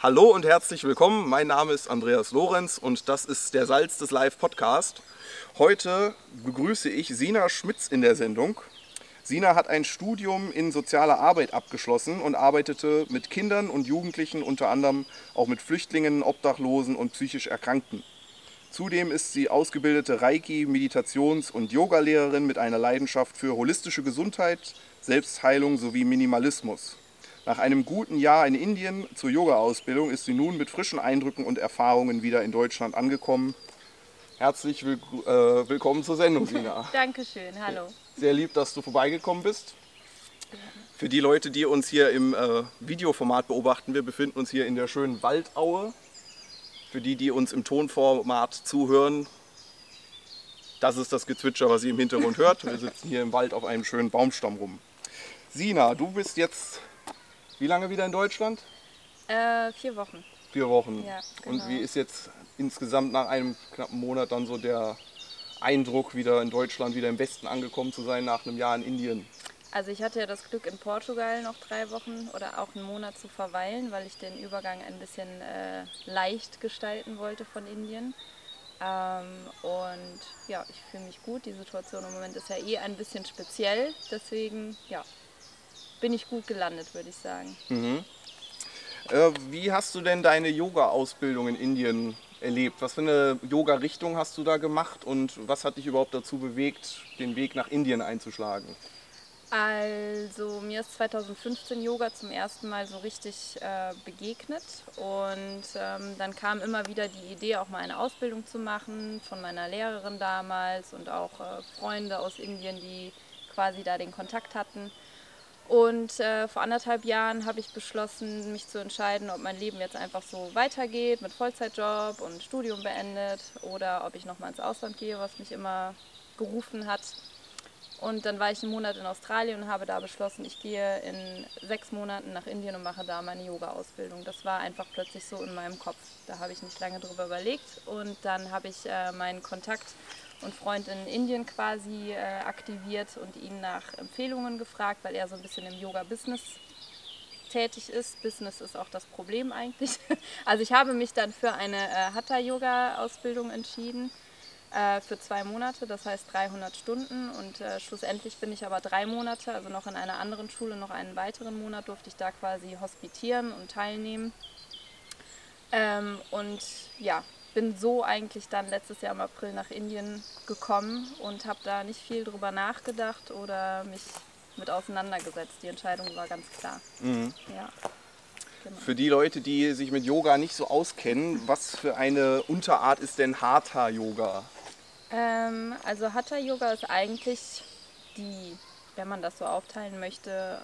Hallo und herzlich willkommen. Mein Name ist Andreas Lorenz und das ist der Salz des Live Podcast. Heute begrüße ich Sina Schmitz in der Sendung. Sina hat ein Studium in sozialer Arbeit abgeschlossen und arbeitete mit Kindern und Jugendlichen, unter anderem auch mit Flüchtlingen, Obdachlosen und psychisch Erkrankten. Zudem ist sie ausgebildete Reiki-, Meditations- und Yogalehrerin mit einer Leidenschaft für holistische Gesundheit, Selbstheilung sowie Minimalismus. Nach einem guten Jahr in Indien zur Yoga-Ausbildung ist sie nun mit frischen Eindrücken und Erfahrungen wieder in Deutschland angekommen. Herzlich will, äh, willkommen zur Sendung, Sina. Dankeschön, hallo. Sehr lieb, dass du vorbeigekommen bist. Für die Leute, die uns hier im äh, Videoformat beobachten, wir befinden uns hier in der schönen Waldaue. Für die, die uns im Tonformat zuhören, das ist das Gezwitscher, was ihr im Hintergrund hört. Wir sitzen hier im Wald auf einem schönen Baumstamm rum. Sina, du bist jetzt wie lange wieder in Deutschland? Äh, vier Wochen. Vier Wochen. Ja, Und genau. wie ist jetzt insgesamt nach einem knappen Monat dann so der Eindruck, wieder in Deutschland, wieder im Westen angekommen zu sein nach einem Jahr in Indien? Also ich hatte ja das Glück, in Portugal noch drei Wochen oder auch einen Monat zu verweilen, weil ich den Übergang ein bisschen äh, leicht gestalten wollte von Indien. Ähm, und ja, ich fühle mich gut. Die Situation im Moment ist ja eh ein bisschen speziell. Deswegen, ja, bin ich gut gelandet, würde ich sagen. Äh, wie hast du denn deine Yoga-Ausbildung in Indien erlebt? Was für eine Yoga-Richtung hast du da gemacht und was hat dich überhaupt dazu bewegt, den Weg nach Indien einzuschlagen? Also mir ist 2015 Yoga zum ersten Mal so richtig äh, begegnet und ähm, dann kam immer wieder die Idee, auch mal eine Ausbildung zu machen von meiner Lehrerin damals und auch äh, Freunde aus Indien, die quasi da den Kontakt hatten. Und äh, vor anderthalb Jahren habe ich beschlossen, mich zu entscheiden, ob mein Leben jetzt einfach so weitergeht mit Vollzeitjob und Studium beendet oder ob ich nochmal ins Ausland gehe, was mich immer gerufen hat. Und dann war ich einen Monat in Australien und habe da beschlossen, ich gehe in sechs Monaten nach Indien und mache da meine Yoga-Ausbildung. Das war einfach plötzlich so in meinem Kopf. Da habe ich nicht lange drüber überlegt. Und dann habe ich äh, meinen Kontakt und Freund in Indien quasi äh, aktiviert und ihn nach Empfehlungen gefragt, weil er so ein bisschen im Yoga-Business tätig ist. Business ist auch das Problem eigentlich. Also ich habe mich dann für eine äh, Hatha-Yoga-Ausbildung entschieden äh, für zwei Monate, das heißt 300 Stunden und äh, schlussendlich bin ich aber drei Monate, also noch in einer anderen Schule, noch einen weiteren Monat durfte ich da quasi hospitieren und teilnehmen. Ähm, und ja, bin so eigentlich dann letztes Jahr im April nach Indien gekommen und habe da nicht viel drüber nachgedacht oder mich mit auseinandergesetzt. Die Entscheidung war ganz klar. Ja. Genau. Für die Leute, die sich mit Yoga nicht so auskennen, was für eine Unterart ist denn Hatha Yoga? Ähm, also Hatha Yoga ist eigentlich die, wenn man das so aufteilen möchte,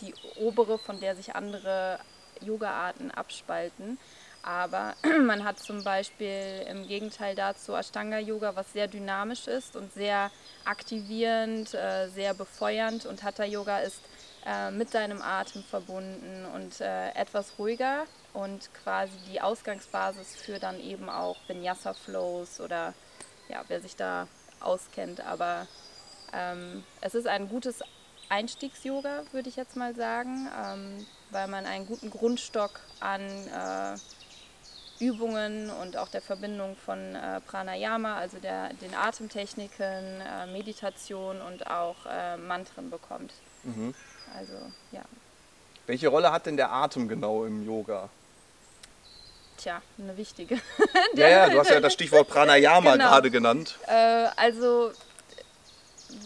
die obere, von der sich andere Yoga-Arten abspalten. Aber man hat zum Beispiel im Gegenteil dazu Ashtanga-Yoga, was sehr dynamisch ist und sehr aktivierend, äh, sehr befeuernd. Und Hatha-Yoga ist äh, mit deinem Atem verbunden und äh, etwas ruhiger und quasi die Ausgangsbasis für dann eben auch Vinyasa-Flows oder ja, wer sich da auskennt. Aber ähm, es ist ein gutes Einstiegs-Yoga, würde ich jetzt mal sagen, ähm, weil man einen guten Grundstock an äh, Übungen und auch der Verbindung von äh, Pranayama, also der, den Atemtechniken, äh, Meditation und auch äh, Mantren bekommt. Also ja, Welche Rolle hat denn der Atem genau im Yoga? tja, eine wichtige. Ja, ja, du hast ja das Stichwort Pranayama Genau. gerade genannt. Äh, also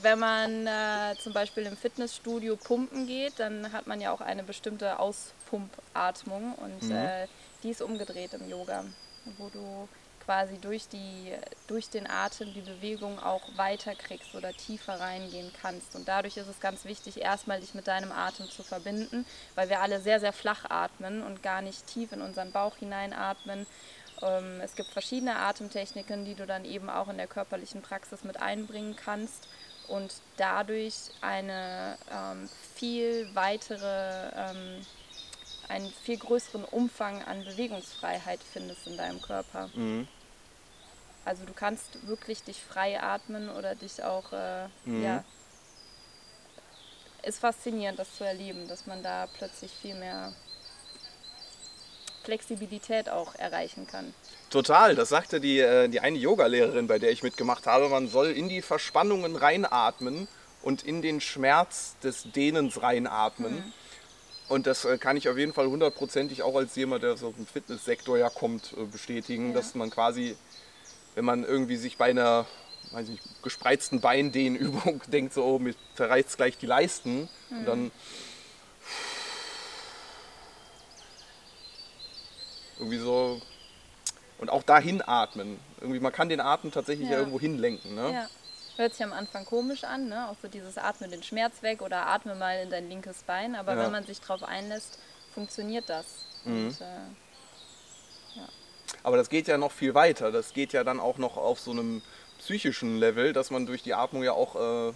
wenn man äh, zum Beispiel im Fitnessstudio pumpen geht, dann hat man ja auch eine bestimmte Auspumpatmung und äh, die ist umgedreht im Yoga, wo du quasi durch, die, durch den Atem die Bewegung auch weiter kriegst oder tiefer reingehen kannst. Und dadurch ist es ganz wichtig, erstmal dich mit deinem Atem zu verbinden, weil wir alle sehr, sehr flach atmen und gar nicht tief in unseren Bauch hineinatmen. Ähm, es gibt verschiedene Atemtechniken, die du dann eben auch in der körperlichen Praxis mit einbringen kannst und dadurch eine ähm, viel weitere, ähm, einen viel größeren Umfang an Bewegungsfreiheit findest in deinem Körper. Also du kannst wirklich dich frei atmen oder dich auch, äh, ja, ist faszinierend, das zu erleben, dass man da plötzlich viel mehr Flexibilität auch erreichen kann. Total, das sagte die, äh, die eine Yogalehrerin, bei der ich mitgemacht habe. Man soll in die Verspannungen reinatmen und in den Schmerz des Dehnens reinatmen. Mhm. Und das äh, kann ich auf jeden Fall hundertprozentig auch als jemand, der so im Fitnesssektor ja kommt, äh, bestätigen, Ja. dass man quasi, wenn man irgendwie sich bei einer weiß nicht, gespreizten Beindehnübung denkt, so, oh, mir zerreißt gleich die Leisten, und dann irgendwie so und auch dahin atmen. Irgendwie, man kann den Atem tatsächlich ja. Ja. irgendwo hinlenken. Ne? Ja. Hört sich am Anfang komisch an, ne? auch so dieses Atme den Schmerz weg oder atme mal in dein linkes Bein, aber Ja. wenn man sich darauf einlässt, funktioniert das. Mhm. Und, äh, Aber das geht ja noch viel weiter. Das geht ja dann auch noch auf so einem psychischen Level, dass man durch die Atmung ja auch äh,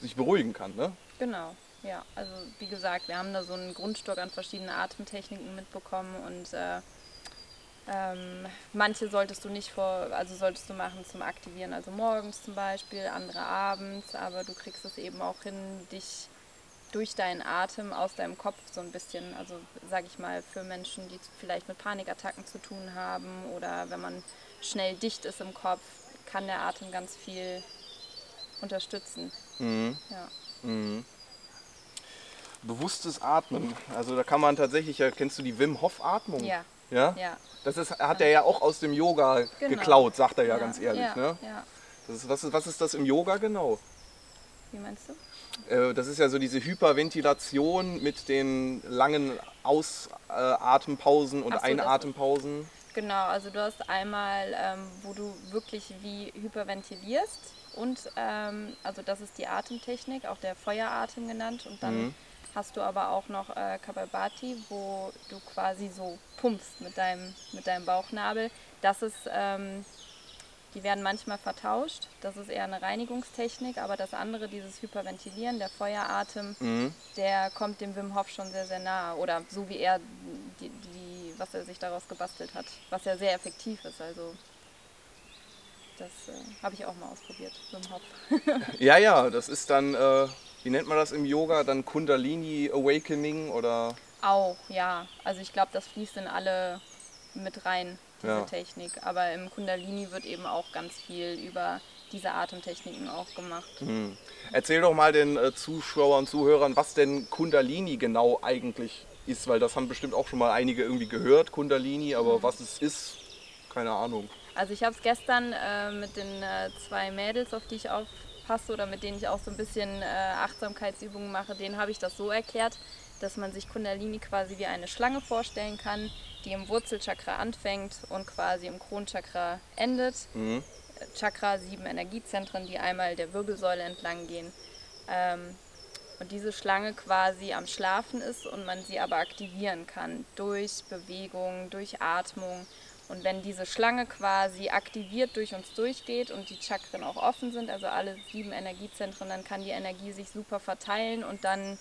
sich beruhigen kann. Ne? Genau, ja. Also wie gesagt, wir haben da so einen Grundstock an verschiedenen Atemtechniken mitbekommen und äh, ähm, manche solltest du nicht vor, also solltest du machen zum Aktivieren, also morgens zum Beispiel, andere abends, aber du kriegst es eben auch hin, dich durch deinen Atem aus deinem Kopf so ein bisschen, also sage ich mal, für Menschen, die vielleicht mit Panikattacken zu tun haben oder wenn man schnell dicht ist im Kopf, kann der Atem ganz viel unterstützen. Mhm. Ja. Mhm. Bewusstes Atmen. Also da kann man tatsächlich, ja, kennst du die Wim Hof Atmung? Ja, Ja? ja. Das ist, hat er ja auch aus dem Yoga Genau. geklaut, sagt er ja, ganz ehrlich. Ja, Ne? ja. Ist, was, ist, was ist das im Yoga genau? Wie meinst du? Äh, Das ist ja so diese Hyperventilation mit den langen Ausatempausen und Ach so, Einatempausen. Genau, also du hast einmal, ähm, wo du wirklich wie hyperventilierst und ähm, also das ist die Atemtechnik, auch der Feueratem genannt und dann Mhm. Hast du aber auch noch äh, Kapalbhati, wo du quasi so pumpst mit deinem, mit deinem Bauchnabel. Das ist, ähm, die werden manchmal vertauscht, das ist eher eine Reinigungstechnik, aber das andere, dieses Hyperventilieren, der Feueratem, Mhm. der kommt dem Wim Hof schon sehr, sehr nahe. Oder so wie er, die, die, was er sich daraus gebastelt hat. Was ja sehr effektiv ist. Also das äh, habe ich auch mal ausprobiert, Wim Hof. Ja, ja, das ist dann, äh, wie nennt man das im Yoga? Dann Kundalini Awakening oder. auch, ja. Also ich glaube, das fließt in alle mit rein, diese Ja. Technik. Aber im Kundalini wird eben auch ganz viel über diese Atemtechniken auch gemacht. Hm. Erzähl doch mal den äh, Zuschauern und Zuhörern, was denn Kundalini genau eigentlich ist, weil das haben bestimmt auch schon mal einige irgendwie gehört, Kundalini, aber was es ist, keine Ahnung. Also ich habe es gestern äh, mit den äh, zwei Mädels, auf die ich aufpasse oder mit denen ich auch so ein bisschen äh, Achtsamkeitsübungen mache, denen habe ich das so erklärt, dass man sich Kundalini quasi wie eine Schlange vorstellen kann, die im Wurzelchakra anfängt und quasi im Kronchakra endet. Mhm. Chakra, sieben Energiezentren, die einmal der Wirbelsäule entlang gehen. Ähm, und diese Schlange quasi am Schlafen ist und man sie aber aktivieren kann durch Bewegung, durch Atmung. Und wenn diese Schlange quasi aktiviert durch uns durchgeht und die Chakren auch offen sind, also alle sieben Energiezentren, dann kann die Energie sich super verteilen und dann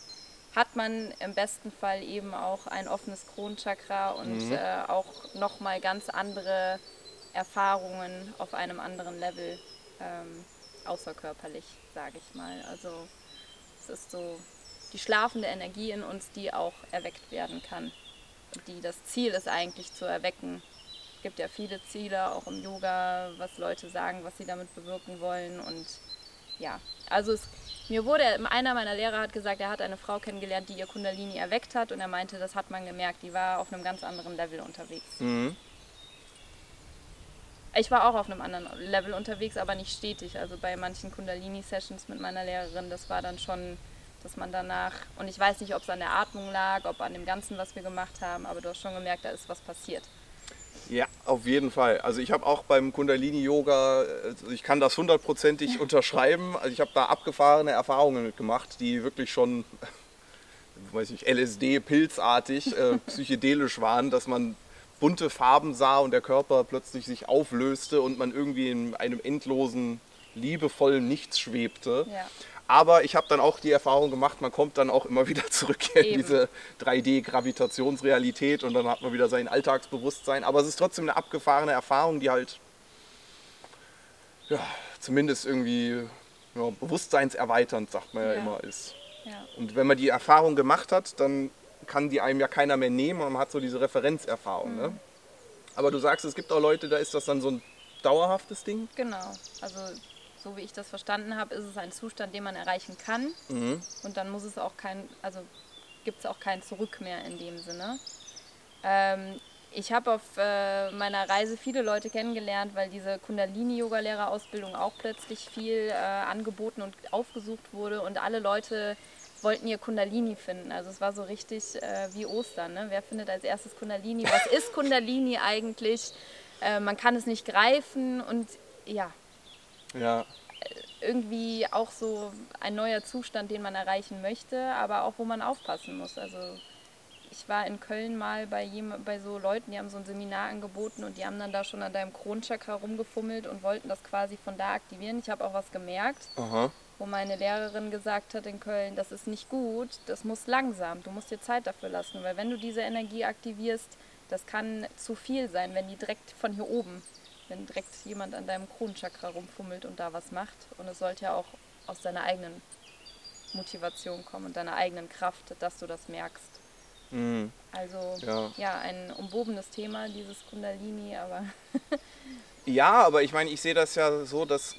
hat man im besten Fall eben auch ein offenes Kronchakra und Mhm. äh, auch nochmal ganz andere Erfahrungen auf einem anderen Level ähm, außerkörperlich, sage ich mal. Also es ist so die schlafende Energie in uns, die auch erweckt werden kann. Die das Ziel ist eigentlich zu erwecken. Es gibt ja viele Ziele, auch im Yoga, was Leute sagen, was sie damit bewirken wollen. Und ja, also es, mir wurde, einer meiner Lehrer hat gesagt, er hat eine Frau kennengelernt, die ihr Kundalini erweckt hat und er meinte, das hat man gemerkt, die war auf einem ganz anderen Level unterwegs. Mhm. Ich war auch auf einem anderen Level unterwegs, aber nicht stetig. Also bei manchen Kundalini-Sessions mit meiner Lehrerin, das war dann schon, dass man danach, und ich weiß nicht, ob es an der Atmung lag, ob an dem Ganzen, was wir gemacht haben, aber du hast schon gemerkt, da ist was passiert. Ja, auf jeden Fall. Also ich habe auch beim Kundalini-Yoga, also ich kann das hundertprozentig unterschreiben. Also ich habe da abgefahrene Erfahrungen mitgemacht, die wirklich schon, weiß ich, LSD-pilzartig, äh, psychedelisch waren, dass man bunte Farben sah und der Körper plötzlich sich auflöste und man irgendwie in einem endlosen, liebevollen Nichts schwebte. Ja. Aber ich habe dann auch die Erfahrung gemacht, man kommt dann auch immer wieder zurück in Eben. diese 3D-Gravitationsrealität und dann hat man wieder sein Alltagsbewusstsein. Aber es ist trotzdem eine abgefahrene Erfahrung, die halt ja, zumindest irgendwie ja, bewusstseinserweiternd, sagt man ja, Ja. immer, ist. Ja. Und wenn man die Erfahrung gemacht hat, dann kann die einem ja keiner mehr nehmen und man hat so diese Referenzerfahrung. Ne? Aber du sagst, es gibt auch Leute, da ist das dann so ein dauerhaftes Ding. Genau. Also so wie ich das verstanden habe, ist es ein Zustand, den man erreichen kann. Und dann muss es auch kein, also gibt es auch kein Zurück mehr in dem Sinne. Ähm, ich habe auf äh, meiner Reise viele Leute kennengelernt, weil diese Kundalini-Yoga-Lehrerausbildung auch plötzlich viel äh, angeboten und aufgesucht wurde und alle Leute wollten ihr Kundalini finden. Also es war so richtig äh, wie Ostern. Ne? Wer findet als erstes Kundalini? Was ist Kundalini eigentlich? Äh, man kann es nicht greifen und ja, Ja. irgendwie auch so ein neuer Zustand, den man erreichen möchte, aber auch wo man aufpassen muss. Also ich war in Köln mal bei, jem, bei so Leuten, die haben so ein Seminar angeboten und die haben dann da schon an deinem Kronchakra rumgefummelt und wollten das quasi von da aktivieren. Ich habe auch was gemerkt, Aha. wo meine Lehrerin gesagt hat in Köln, das ist nicht gut, das muss langsam, du musst dir Zeit dafür lassen, weil wenn du diese Energie aktivierst, das kann zu viel sein, wenn die direkt von hier oben, wenn direkt jemand an deinem Kronenchakra rumfummelt und da was macht. Und es sollte ja auch aus deiner eigenen Motivation kommen und deiner eigenen Kraft, dass du das merkst. Mhm. Also Ja. ja, ein umwobenes Thema, dieses Kundalini, aber Ja, aber ich meine, ich sehe das ja so, dass,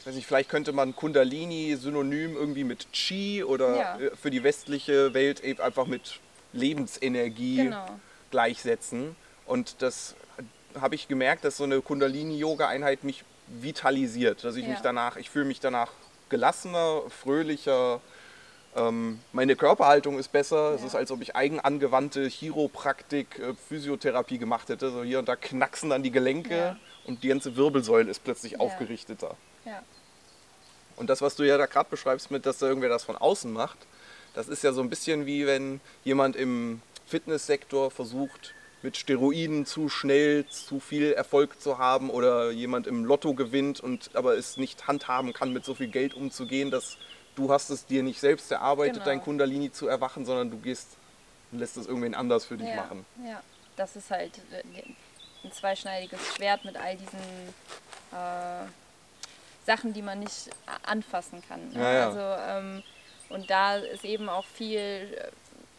ich weiß nicht, vielleicht könnte man Kundalini synonym irgendwie mit Chi oder Ja. äh, für die westliche Welt eben einfach mit Lebensenergie genau. gleichsetzen. Und das habe ich gemerkt, dass so eine Kundalini-Yoga-Einheit mich vitalisiert, dass ich Ja. mich danach, ich fühle mich danach gelassener, fröhlicher. Ähm, meine Körperhaltung ist besser. Es Ja. ist, als ob ich eigenangewandte Chiropraktik, äh, Physiotherapie gemacht hätte. So hier und da knacksen dann die Gelenke Ja. und die ganze Wirbelsäule ist plötzlich aufgerichteter. Und das, was du ja da gerade beschreibst, mit, dass da irgendwer das von außen macht, das ist ja so ein bisschen wie wenn jemand im Fitnesssektor versucht, mit Steroiden zu schnell zu viel Erfolg zu haben oder jemand im Lotto gewinnt und aber es nicht handhaben kann, mit so viel Geld umzugehen, dass du hast es dir nicht selbst erarbeitet, Genau. dein Kundalini zu erwachen, sondern du gehst und lässt es irgendwen anders für dich ja. machen. Ja, das ist halt äh, ein zweischneidiges Schwert mit all diesen äh, Sachen, die man nicht anfassen kann. Ne? Ja, ja. Also, ähm, und da ist eben auch viel, äh,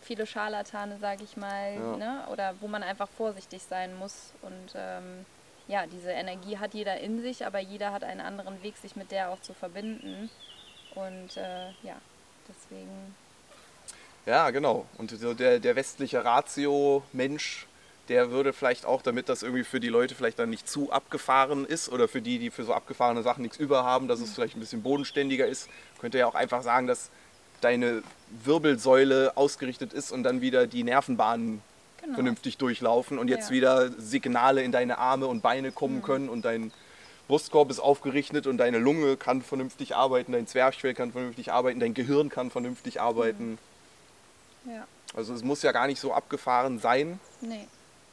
viele Scharlatane, sage ich mal, Ja. ne? oder wo man einfach vorsichtig sein muss. Und ähm, ja, diese Energie hat jeder in sich, aber jeder hat einen anderen Weg, sich mit der auch zu verbinden. Und äh, ja, deswegen Ja, genau. Und so der, der westliche Ratio-Mensch, der würde vielleicht auch, damit das irgendwie für die Leute vielleicht dann nicht zu abgefahren ist oder für die, die für so abgefahrene Sachen nichts über haben, dass es vielleicht ein bisschen bodenständiger ist, könnte ja auch einfach sagen, dass deine Wirbelsäule ausgerichtet ist und dann wieder die Nervenbahnen genau. vernünftig durchlaufen und jetzt Ja. wieder Signale in deine Arme und Beine kommen können und dein Brustkorb ist aufgerichtet und deine Lunge kann vernünftig arbeiten, dein Zwerchfell kann vernünftig arbeiten, dein Gehirn kann vernünftig arbeiten. Ja, Also es muss ja gar nicht so abgefahren sein. nee.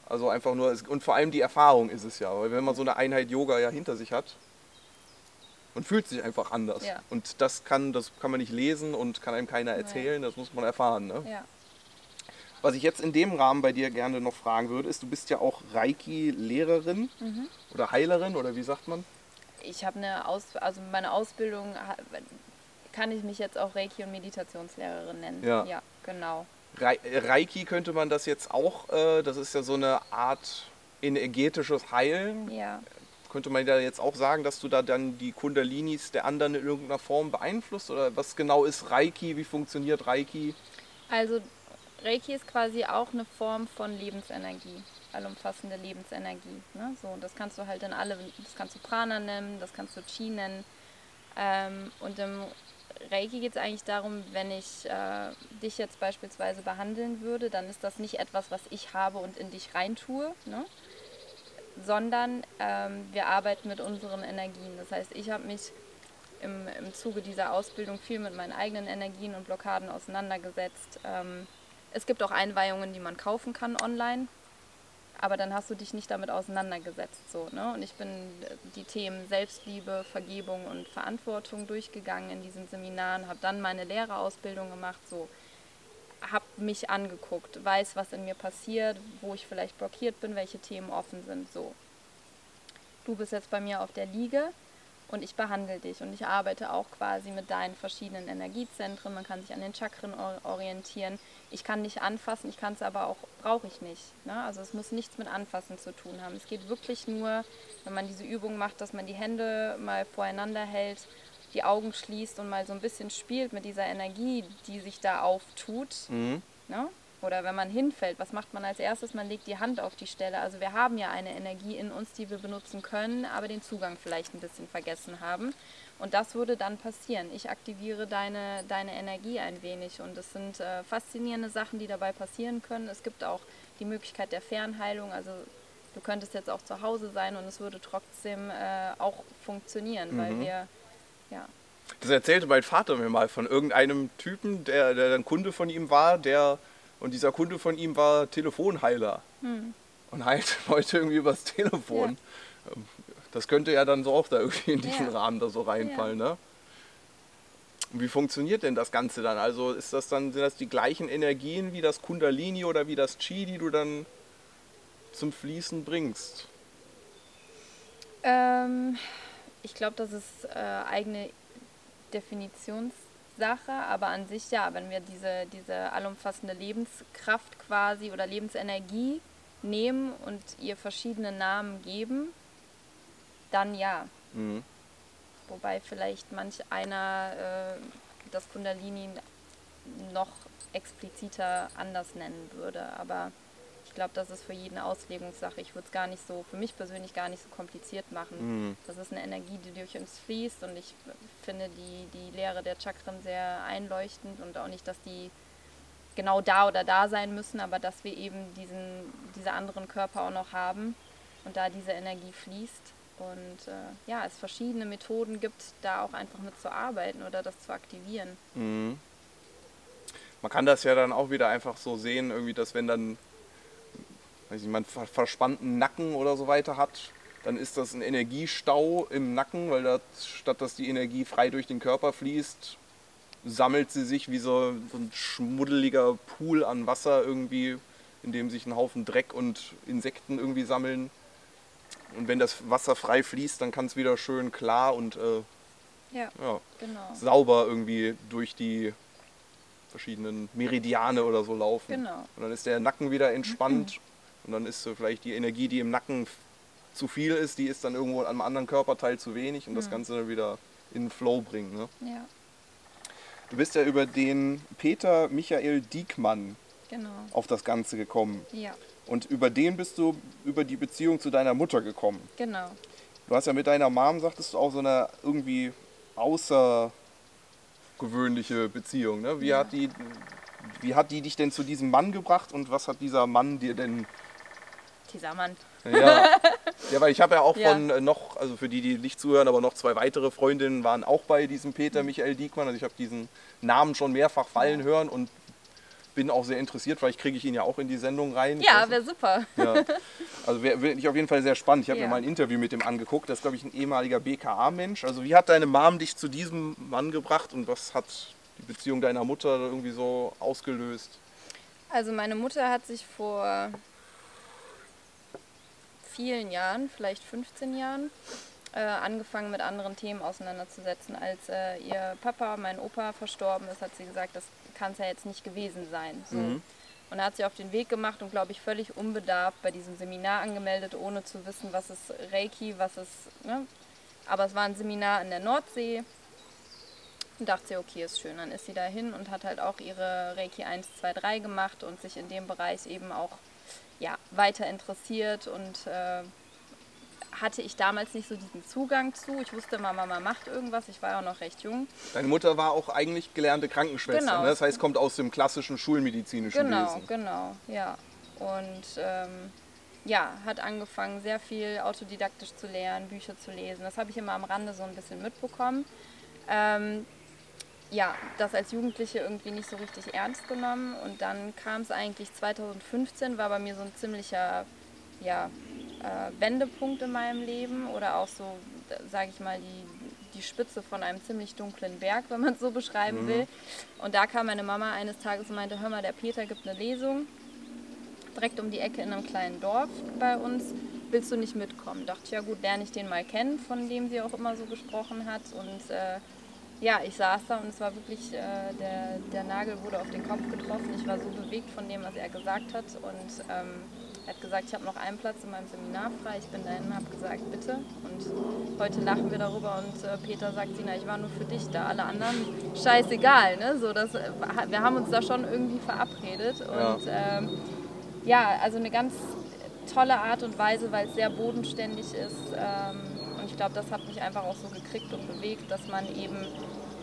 Also einfach nur, und vor allem die Erfahrung ist es ja. Weil wenn man so eine Einheit Yoga ja hinter sich hat, man fühlt sich einfach anders. Ja. Und das kann, das kann man nicht lesen und kann einem keiner erzählen, das muss man erfahren. Ne? Ja. Was ich jetzt in dem Rahmen bei dir gerne noch fragen würde, ist, du bist ja auch Reiki-Lehrerin Mhm. oder Heilerin oder wie sagt man? Ich habe eine Aus also meine Ausbildung kann ich mich jetzt auch Reiki und Meditationslehrerin nennen. Ja. ja genau. Rei- Reiki könnte man das jetzt auch, äh, das ist ja so eine Art energetisches Heilen. Ja. Könnte man da jetzt auch sagen, dass du da dann die Kundalinis der anderen in irgendeiner Form beeinflusst? Oder was genau ist Reiki? Wie funktioniert Reiki? Also Reiki ist quasi auch eine Form von Lebensenergie, allumfassende Lebensenergie. Ne? So, das kannst du halt in alle, das kannst du Prana nennen, das kannst du Chi nennen. Ähm, und im Reiki geht es eigentlich darum, wenn ich äh, dich jetzt beispielsweise behandeln würde, dann ist das nicht etwas, was ich habe und in dich reintue, ne? Sondern ähm, wir arbeiten mit unseren Energien. Das heißt, ich habe mich im, im Zuge dieser Ausbildung viel mit meinen eigenen Energien und Blockaden auseinandergesetzt. Ähm, es gibt auch Einweihungen, die man kaufen kann online, aber dann hast du dich nicht damit auseinandergesetzt. So, ne? Und ich bin äh, die Themen Selbstliebe, Vergebung und Verantwortung durchgegangen in diesen Seminaren, habe dann meine Lehrerausbildung gemacht, so mich angeguckt, weiß, was in mir passiert, wo ich vielleicht blockiert bin, welche Themen offen sind. So. Du bist jetzt bei mir auf der Liege und ich behandle dich und ich arbeite auch quasi mit deinen verschiedenen Energiezentren. Man kann sich an den Chakren orientieren. Ich kann dich anfassen, ich kann es aber auch, brauche ich nicht. Ne? Also es muss nichts mit Anfassen zu tun haben. Es geht wirklich nur, wenn man diese Übung macht, dass man die Hände mal voreinander hält, die Augen schließt und mal so ein bisschen spielt mit dieser Energie, die sich da auftut. Mhm. Ne? Oder wenn man hinfällt, was macht man als erstes? Man legt die Hand auf die Stelle. Also wir haben ja eine Energie in uns, die wir benutzen können, aber den Zugang vielleicht ein bisschen vergessen haben. Und das würde dann passieren. Ich aktiviere deine, deine Energie ein wenig. Und es sind äh, faszinierende Sachen, die dabei passieren können. Es gibt auch die Möglichkeit der Fernheilung. Also du könntest jetzt auch zu Hause sein und es würde trotzdem äh, auch funktionieren, mhm. weil wir, ja. Das erzählte mein Vater mir mal von irgendeinem Typen, der, der ein Kunde von ihm war, der und dieser Kunde von ihm war Telefonheiler hm. und heilt Leute irgendwie übers Telefon. Ja. Ähm, das könnte ja dann so auch da irgendwie in diesen ja. Rahmen da so reinfallen. Ja. Ne? Wie funktioniert denn das Ganze dann? Also ist das dann, sind das die gleichen Energien wie das Kundalini oder wie das Chi, die du dann zum Fließen bringst? Ähm, ich glaube, das ist äh, eigene Definitions Sache, aber an sich ja, wenn wir diese, diese allumfassende Lebenskraft quasi oder Lebensenergie nehmen und ihr verschiedene Namen geben, dann ja. Mhm. Wobei vielleicht manch einer äh, das Kundalini noch expliziter anders nennen würde, aber ich glaube, das ist für jeden Auslegungssache. Ich würde es gar nicht so, für mich persönlich gar nicht so kompliziert machen. Mhm. Das ist eine Energie, die durch uns fließt und ich finde die, die Lehre der Chakren sehr einleuchtend und auch nicht, dass die genau da oder da sein müssen, aber dass wir eben diesen, diese anderen Körper auch noch haben und da diese Energie fließt. Und äh, ja, es verschiedene Methoden gibt, da auch einfach mit zu arbeiten oder das zu aktivieren. Mhm. Man kann das ja dann auch wieder einfach so sehen, irgendwie, dass wenn dann ich, man verspannten Nacken oder so weiter hat, dann ist das ein Energiestau im Nacken, weil das, statt dass die Energie frei durch den Körper fließt, sammelt sie sich wie so, so ein schmuddeliger Pool an Wasser irgendwie, in dem sich ein Haufen Dreck und Insekten irgendwie sammeln. Und wenn das Wasser frei fließt, dann kann es wieder schön klar und äh, ja, ja, genau. sauber irgendwie durch die verschiedenen Meridiane oder so laufen. Genau. Und dann ist der Nacken wieder entspannt Und dann ist so vielleicht die Energie, die im Nacken zu viel ist, die ist dann irgendwo an einem anderen Körperteil zu wenig und das Ganze dann wieder in den Flow bringen. Ne? Ja. Du bist ja über den Peter Michael Diekmann genau. auf das Ganze gekommen. Ja. Und über den bist du über die Beziehung zu deiner Mutter gekommen. Genau. Du hast ja mit deiner Mom, sagtest du, auch so eine irgendwie außergewöhnliche Beziehung. Ne? Wie, ja. hat die, wie hat die dich denn zu diesem Mann gebracht und was hat dieser Mann dir denn dieser Mann. Ja, ja weil ich habe ja auch ja. von äh, noch, also für die, die nicht zuhören, aber noch zwei weitere Freundinnen waren auch bei diesem Peter. Michael Diekmann. Also ich habe diesen Namen schon mehrfach fallen hören und bin auch sehr interessiert, vielleicht kriege ich ihn ja auch in die Sendung rein. Ja, wäre super. Ja. Also wäre ich auf jeden Fall sehr spannend. Ich habe ja. mir mal ein Interview mit dem angeguckt. Das ist, glaube ich, ein ehemaliger BKA-Mensch. Also wie hat deine Mom dich zu diesem Mann gebracht und was hat die Beziehung deiner Mutter irgendwie so ausgelöst? Also meine Mutter hat sich vor vielen Jahren, vielleicht 15 Jahren, äh, angefangen mit anderen Themen auseinanderzusetzen. Als äh, ihr Papa, mein Opa, verstorben ist, hat sie gesagt, das kann es ja jetzt nicht gewesen sein. So. Mhm. Und hat sie auf den Weg gemacht und, glaube ich, völlig unbedarft bei diesem Seminar angemeldet, ohne zu wissen, was ist Reiki, was ist. Ne? Aber es war ein Seminar in der Nordsee. Und dachte sie, okay, ist schön. Dann ist sie dahin und hat halt auch ihre Reiki 1, 2, 3 gemacht und sich in dem Bereich eben auch ja, weiter interessiert und äh, hatte ich damals nicht so diesen Zugang zu. Ich wusste immer, Mama macht irgendwas. Ich war ja auch noch recht jung. Deine Mutter war auch eigentlich gelernte Krankenschwester. Genau. Ne? Das heißt, kommt aus dem klassischen schulmedizinischen genau, Wesen. Genau, genau, ja. Und ähm, ja, hat angefangen, sehr viel autodidaktisch zu lernen, Bücher zu lesen. Das habe ich immer am Rande so ein bisschen mitbekommen. Ähm, ja, das als Jugendliche irgendwie nicht so richtig ernst genommen. Und dann kam es eigentlich 2015, war bei mir so ein ziemlicher ja, äh, Wendepunkt in meinem Leben oder auch so, sage ich mal, die, die Spitze von einem ziemlich dunklen Berg, wenn man es so beschreiben mhm. will. Und da kam meine Mama eines Tages und meinte, hör mal, der Peter gibt eine Lesung direkt um die Ecke in einem kleinen Dorf bei uns. willst du nicht mitkommen? Dachte ich, ja gut, lerne ich den mal kennen, von dem sie auch immer so gesprochen hat. Und äh, ja, ich saß da und es war wirklich, äh, der, der Nagel wurde auf den Kopf getroffen. Ich war so bewegt von dem, was er gesagt hat. Und ähm, er hat gesagt, ich habe noch einen Platz in meinem Seminar frei. Ich bin dahin und habe gesagt, bitte. Und heute lachen wir darüber und äh, Peter sagt, Sina, ich war nur für dich da. Alle anderen, scheißegal. Ne? So, das, äh, wir haben uns da schon irgendwie verabredet. Und ja, ähm, ja also eine ganz tolle Art und Weise, weil es sehr bodenständig ist. Ähm, ich glaube, das hat mich einfach auch so gekriegt und bewegt, dass man eben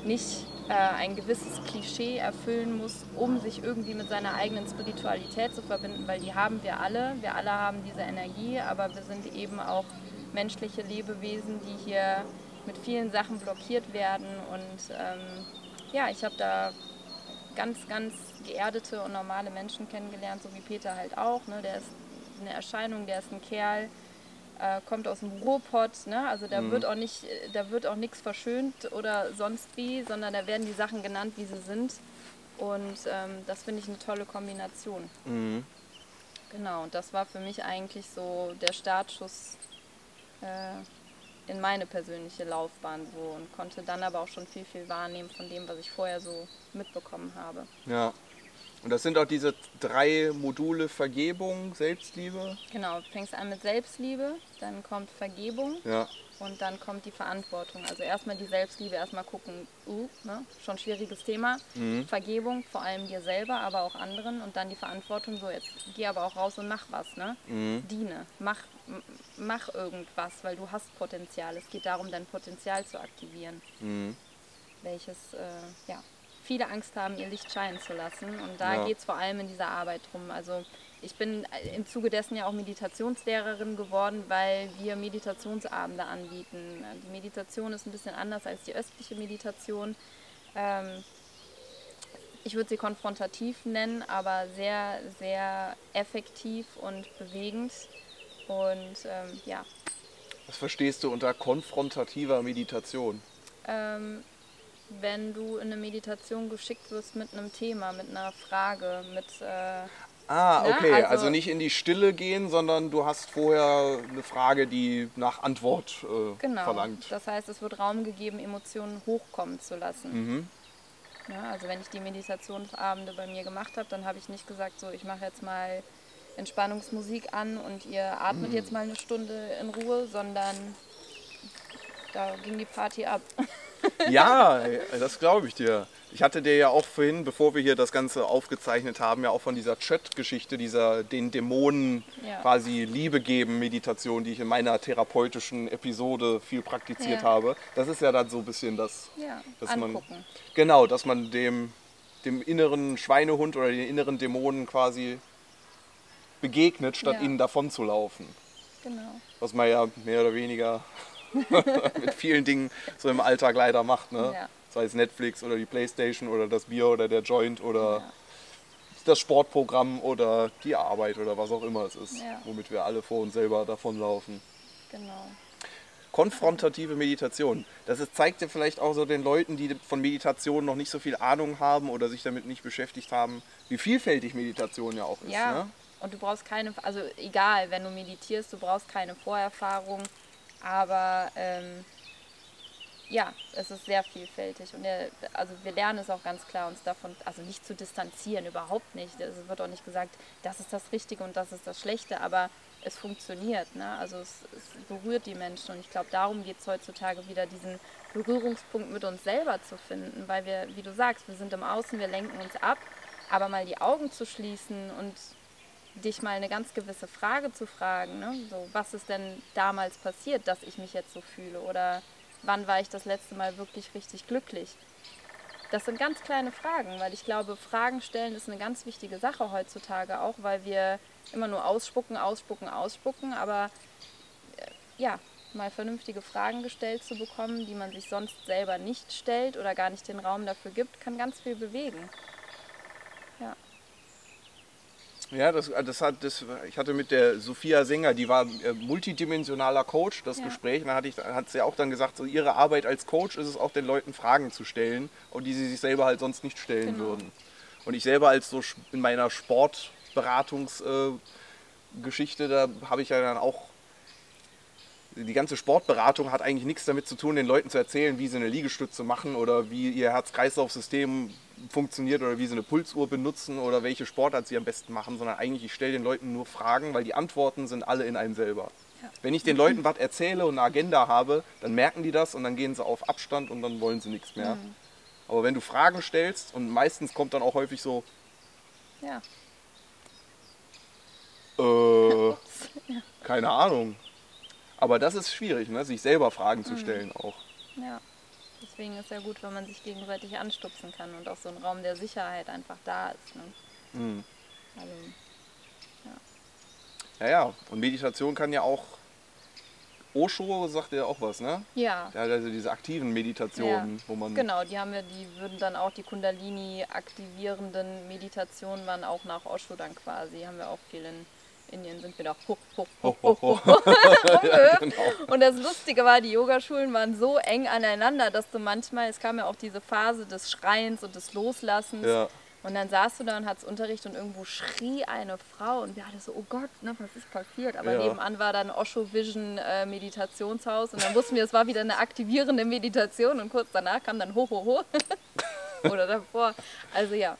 nicht äh, ein gewisses Klischee erfüllen muss, um sich irgendwie mit seiner eigenen Spiritualität zu verbinden, weil die haben wir alle. Wir alle haben diese Energie, aber wir sind eben auch menschliche Lebewesen, die hier mit vielen Sachen blockiert werden. Und ähm, ja, ich habe da ganz, ganz geerdete und normale Menschen kennengelernt, so wie Peter halt auch. Ne? Der ist eine Erscheinung, der ist ein Kerl, äh, kommt aus dem Ruhrpott, ne? also da mhm. wird auch nicht, da wird auch nichts verschönt oder sonst wie, sondern da werden die Sachen genannt, wie sie sind. Und ähm, das finde ich eine tolle Kombination. Mhm. Genau, und das war für mich eigentlich so der Startschuss äh, in meine persönliche Laufbahn so und konnte dann aber auch schon viel, viel wahrnehmen von dem, was ich vorher so mitbekommen habe. Ja, und das sind auch diese drei Module Vergebung, Selbstliebe. Genau, du fängst an mit Selbstliebe, dann kommt Vergebung ja. und dann kommt die Verantwortung. Also erstmal die Selbstliebe, erstmal gucken, uh, ne? schon schwieriges Thema. Mhm. Vergebung, vor allem dir selber, aber auch anderen und dann die Verantwortung, so jetzt geh aber auch raus und mach was, ne? Mhm. Diene, mach, mach irgendwas, weil du hast Potenzial. Es geht darum, dein Potenzial zu aktivieren. Mhm. Welches, äh, ja, viele Angst haben, ihr Licht scheinen zu lassen. Und da ja. geht es vor allem in dieser Arbeit drum. Also ich bin im Zuge dessen ja auch Meditationslehrerin geworden, weil wir Meditationsabende anbieten. Die Meditation ist ein bisschen anders als die östliche Meditation. Ähm, ich würde sie konfrontativ nennen, aber sehr, sehr effektiv und bewegend. Und ähm, ja. Was verstehst du unter konfrontativer Meditation? Ähm, wenn du in eine Meditation geschickt wirst mit einem Thema, mit einer Frage, mit... Äh, Ah, ne? okay. Also, also, nicht in die Stille gehen, sondern du hast vorher eine Frage, die nach Antwort äh, genau. verlangt. Das heißt, es wird Raum gegeben, Emotionen hochkommen zu lassen. Mhm. Ja, also wenn ich die Meditationsabende bei mir gemacht habe, dann habe ich nicht gesagt, so ich mache jetzt mal Entspannungsmusik an und ihr atmet mhm. jetzt mal eine Stunde in Ruhe, sondern da ging die Party ab. Ja, das glaube ich dir. Ich hatte dir ja auch vorhin, bevor wir hier das Ganze aufgezeichnet haben, ja auch von dieser Chat-Geschichte, dieser den Dämonen ja. quasi Liebe geben Meditation, die ich in meiner therapeutischen Episode viel praktiziert ja. habe. Das ist ja dann so ein bisschen das, ja, dass angucken. man genau, dass man dem dem inneren Schweinehund oder den inneren Dämonen quasi begegnet, statt ihnen davon zu laufen. Genau. Was man ja mehr oder weniger mit vielen Dingen so im Alltag leider macht. Ne? Ja. Sei es Netflix oder die Playstation oder das Bier oder der Joint oder ja. das Sportprogramm oder die Arbeit oder was auch immer es ist, ja. womit wir alle vor uns selber davonlaufen. Genau. Konfrontative Meditation. Das ist, zeigt ja vielleicht auch so den Leuten, die von Meditation noch nicht so viel Ahnung haben oder sich damit nicht beschäftigt haben, wie vielfältig Meditation ja auch ist. Ja, ne? und du brauchst keine, also egal, wenn du meditierst, du brauchst keine Vorerfahrung aber ähm, ja, es ist sehr vielfältig und der, also wir lernen es auch ganz klar, uns davon, also nicht zu distanzieren, überhaupt nicht. Es wird auch nicht gesagt, das ist das Richtige und das ist das Schlechte, aber es funktioniert. Ne? Also es, es berührt die Menschen und ich glaube, darum geht es heutzutage wieder, diesen Berührungspunkt mit uns selber zu finden, weil wir, wie du sagst, wir sind im Außen, wir lenken uns ab, aber mal die Augen zu schließen und dich mal eine ganz gewisse Frage zu fragen. Ne? So, was ist denn damals passiert, dass ich mich jetzt so fühle? Oder wann war ich das letzte Mal wirklich richtig glücklich? Das sind ganz kleine Fragen, weil ich glaube, Fragen stellen ist eine ganz wichtige Sache heutzutage auch, weil wir immer nur ausspucken, ausspucken, ausspucken, aber äh, ja, mal vernünftige Fragen gestellt zu bekommen, die man sich sonst selber nicht stellt oder gar nicht den Raum dafür gibt, kann ganz viel bewegen. Ja. Ja, das, das hat, das, ich hatte mit der Sophia Sänger, die war äh, multidimensionaler Coach, das ja. Gespräch. Und da hatte ich, hat sie auch dann gesagt, so ihre Arbeit als Coach ist es auch den Leuten Fragen zu stellen, und die sie sich selber halt sonst nicht stellen genau. würden. Und ich selber als so in meiner Sportberatungsgeschichte, äh, da habe ich ja dann auch die ganze Sportberatung hat eigentlich nichts damit zu tun, den Leuten zu erzählen, wie sie eine Liegestütze machen oder wie ihr Herz-Kreislauf-System funktioniert oder wie sie eine Pulsuhr benutzen oder welche Sportart sie am besten machen, sondern eigentlich ich stelle den Leuten nur Fragen, weil die Antworten sind alle in einem selber. Ja. Wenn ich den Leuten was erzähle und eine Agenda habe, dann merken die das und dann gehen sie auf Abstand und dann wollen sie nichts mehr. Mhm. Aber wenn du Fragen stellst und meistens kommt dann auch häufig so, Ja. äh, keine Ahnung. Aber das ist schwierig, ne? sich selber Fragen zu stellen auch. Ja. Deswegen ist ja gut, wenn man sich gegenseitig anstupsen kann und auch so ein Raum der Sicherheit einfach da ist. Ne? Mhm. Also, Ja, ja. Und Meditation kann ja auch. Osho sagt ja auch was, ne? ja. Also diese aktiven Meditationen, Ja, wo man. Genau, die haben wir, die würden dann auch die Kundalini aktivierenden Meditationen waren auch nach Osho dann quasi. Haben wir auch viel in Indien sind wir da hoch, hoch, hoch, Ho, ho, hoch, ho. rumgehüpft. Und das Lustige war, die Yogaschulen waren so eng aneinander, dass du manchmal, es kam ja auch diese Phase des Schreins und des Loslassens. Ja. Und dann saßt du da und hattest Unterricht und irgendwo schrie eine Frau und wir alle so, oh Gott, ne, was ist passiert? Aber Ja. nebenan war dann Osho Vision äh, Meditationshaus und dann wussten wir, es war wieder eine aktivierende Meditation und kurz danach kam dann ho, ho, ho. Oder davor. Also ja,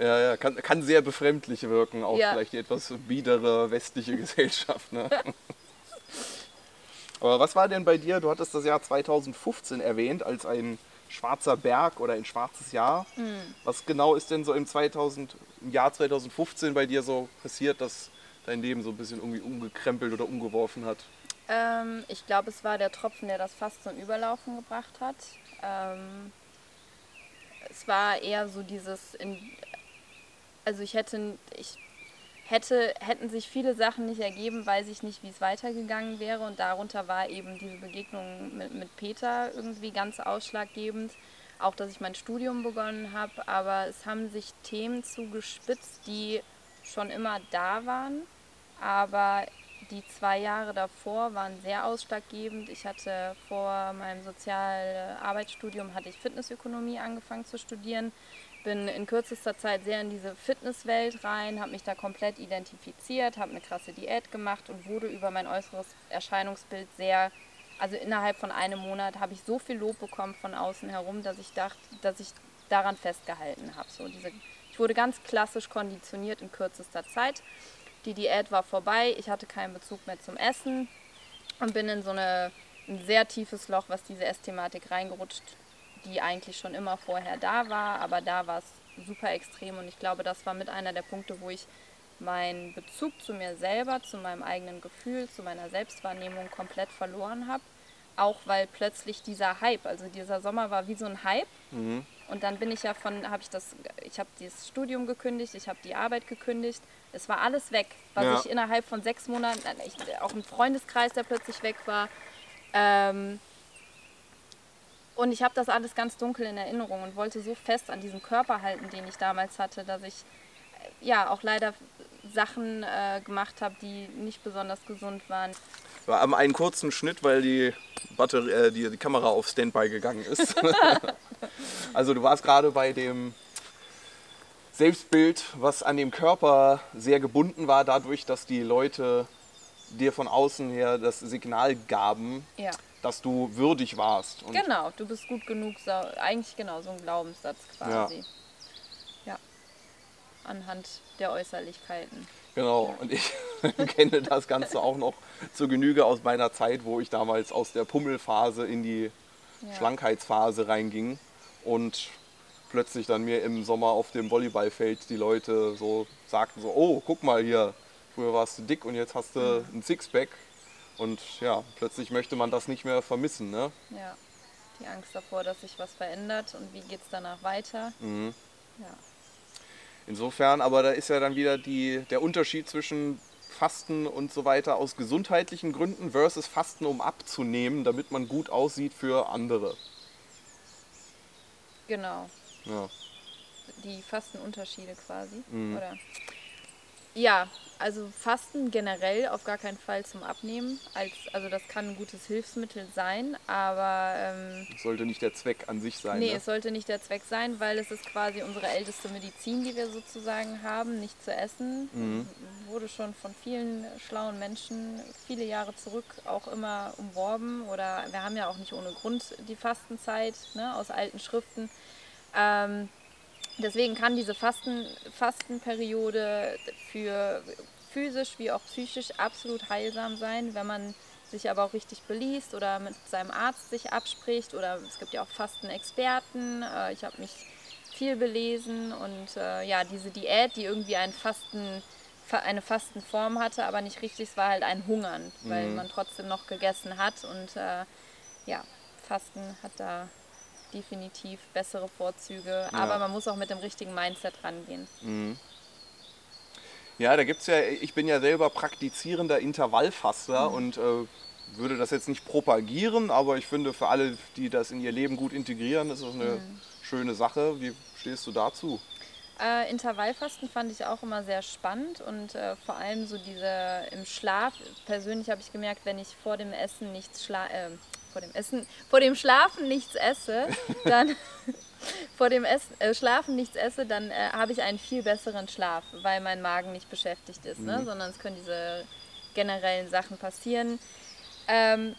Ja, ja, kann, kann sehr befremdlich wirken, auch Ja. vielleicht die etwas biedere westliche Gesellschaft. Ne? Aber was war denn bei dir? Du hattest das Jahr 2015 erwähnt als ein schwarzer Berg oder ein schwarzes Jahr. Hm. Was genau ist denn so im, 2000, im Jahr 2015 bei dir so passiert, dass dein Leben so ein bisschen irgendwie umgekrempelt oder umgeworfen hat? Ähm, ich glaube, es war der Tropfen, der das fast zum Überlaufen gebracht hat. Ähm, es war eher so dieses, in, also ich hätte, ich hätte, hätten sich viele Sachen nicht ergeben, weiß ich nicht, wie es weitergegangen wäre. Und darunter war eben diese Begegnung mit, mit Peter irgendwie ganz ausschlaggebend. Auch, dass ich mein Studium begonnen habe. Aber es haben sich Themen zugespitzt, die schon immer da waren, aber die zwei Jahre davor waren sehr ausschlaggebend. Ich hatte vor meinem Sozialarbeitsstudium hatte ich Fitnessökonomie angefangen zu studieren, bin in kürzester Zeit sehr in diese Fitnesswelt rein, habe mich da komplett identifiziert, habe eine krasse Diät gemacht und wurde über mein äußeres Erscheinungsbild sehr also innerhalb von einem Monat habe ich so viel Lob bekommen von außen herum, dass ich dachte, dass ich daran festgehalten habe. So diese, ich wurde ganz klassisch konditioniert in kürzester Zeit. Die Diät war vorbei, ich hatte keinen Bezug mehr zum Essen und bin in so eine, ein sehr tiefes Loch, was diese Essthematik reingerutscht, die eigentlich schon immer vorher da war, aber da war es super extrem und ich glaube, das war mit einer der Punkte, wo ich meinen Bezug zu mir selber, zu meinem eigenen Gefühl, zu meiner Selbstwahrnehmung komplett verloren habe. Auch weil plötzlich dieser Hype, also dieser Sommer war wie so ein Hype. Und dann bin ich ja von, habe ich das, ich habe dieses Studium gekündigt, ich habe die Arbeit gekündigt. Es war alles weg, was Ja. ich innerhalb von sechs Monaten, ich, auch ein Freundeskreis, der plötzlich weg war. Ähm, und ich habe das alles ganz dunkel in Erinnerung und wollte so fest an diesen Körper halten, den ich damals hatte, dass ich äh, ja auch leider Sachen äh, gemacht habe, die nicht besonders gesund waren. Wir haben einen kurzen Schnitt, weil die, Batterie, äh, die, die Kamera auf Standby gegangen ist. also du warst gerade bei dem Selbstbild, was an dem Körper sehr gebunden war, dadurch, dass die Leute dir von außen her das Signal gaben, Ja, dass du würdig warst. Und genau, du bist gut genug, so, eigentlich genau so ein Glaubenssatz quasi. Ja. Anhand der Äußerlichkeiten. Genau, und ich kenne das Ganze auch noch zur Genüge aus meiner Zeit, wo ich damals aus der Pummelphase in die Ja. Schlankheitsphase reinging und plötzlich dann mir im Sommer auf dem Volleyballfeld die Leute so sagten so, oh, guck mal hier, früher warst du dick und jetzt hast du Mhm. ein Sixpack. Und ja, plötzlich möchte man das nicht mehr vermissen, ne? Ja. Die Angst davor, dass sich was verändert und wie geht es danach weiter. Mhm. Ja. Insofern, aber da ist ja dann wieder die, der Unterschied zwischen Fasten und so weiter aus gesundheitlichen Gründen versus Fasten, um abzunehmen, damit man gut aussieht für andere. Genau. Ja. Die Fastenunterschiede quasi. Mhm. Oder? Ja, also Fasten generell auf gar keinen Fall zum Abnehmen. Als, also das kann ein gutes Hilfsmittel sein, aber ähm, Sollte nicht der Zweck an sich sein. nee, ne? es sollte nicht der Zweck sein, weil es ist quasi unsere älteste Medizin, die wir sozusagen haben, nicht zu essen. Mhm. Wurde schon von vielen schlauen Menschen viele Jahre zurück auch immer umworben. Oder wir haben ja auch nicht ohne Grund die Fastenzeit ne, aus alten Schriften. Ähm, deswegen kann diese Fasten, Fastenperiode für physisch wie auch psychisch absolut heilsam sein, wenn man sich aber auch richtig beliest oder mit seinem Arzt sich abspricht oder es gibt ja auch Fastenexperten. Äh, ich habe mich viel belesen und äh, ja, diese Diät, die irgendwie einen Fasten, fa- eine Fastenform hatte, aber nicht richtig, es war halt ein Hungern, weil man trotzdem noch gegessen hat und äh, ja, Fasten hat da definitiv bessere Vorzüge, aber man muss auch mit dem richtigen Mindset rangehen. Ja, da gibt es ja, ich bin ja selber praktizierender Intervallfaster Mhm. und äh, würde das jetzt nicht propagieren, aber ich finde für alle, die das in ihr Leben gut integrieren, ist das eine Mhm. schöne Sache. Wie stehst du dazu? Äh, Intervallfasten fand ich auch immer sehr spannend und äh, vor allem so diese im Schlaf. Persönlich habe ich gemerkt, wenn ich vor dem Essen nichts schla äh, vor dem Essen, vor dem Schlafen nichts esse, dann vor dem Essen, äh, Schlafen nichts esse, dann äh, habe ich einen viel besseren Schlaf, weil mein Magen nicht beschäftigt ist, ne? sondern es können diese generellen Sachen passieren. Ähm,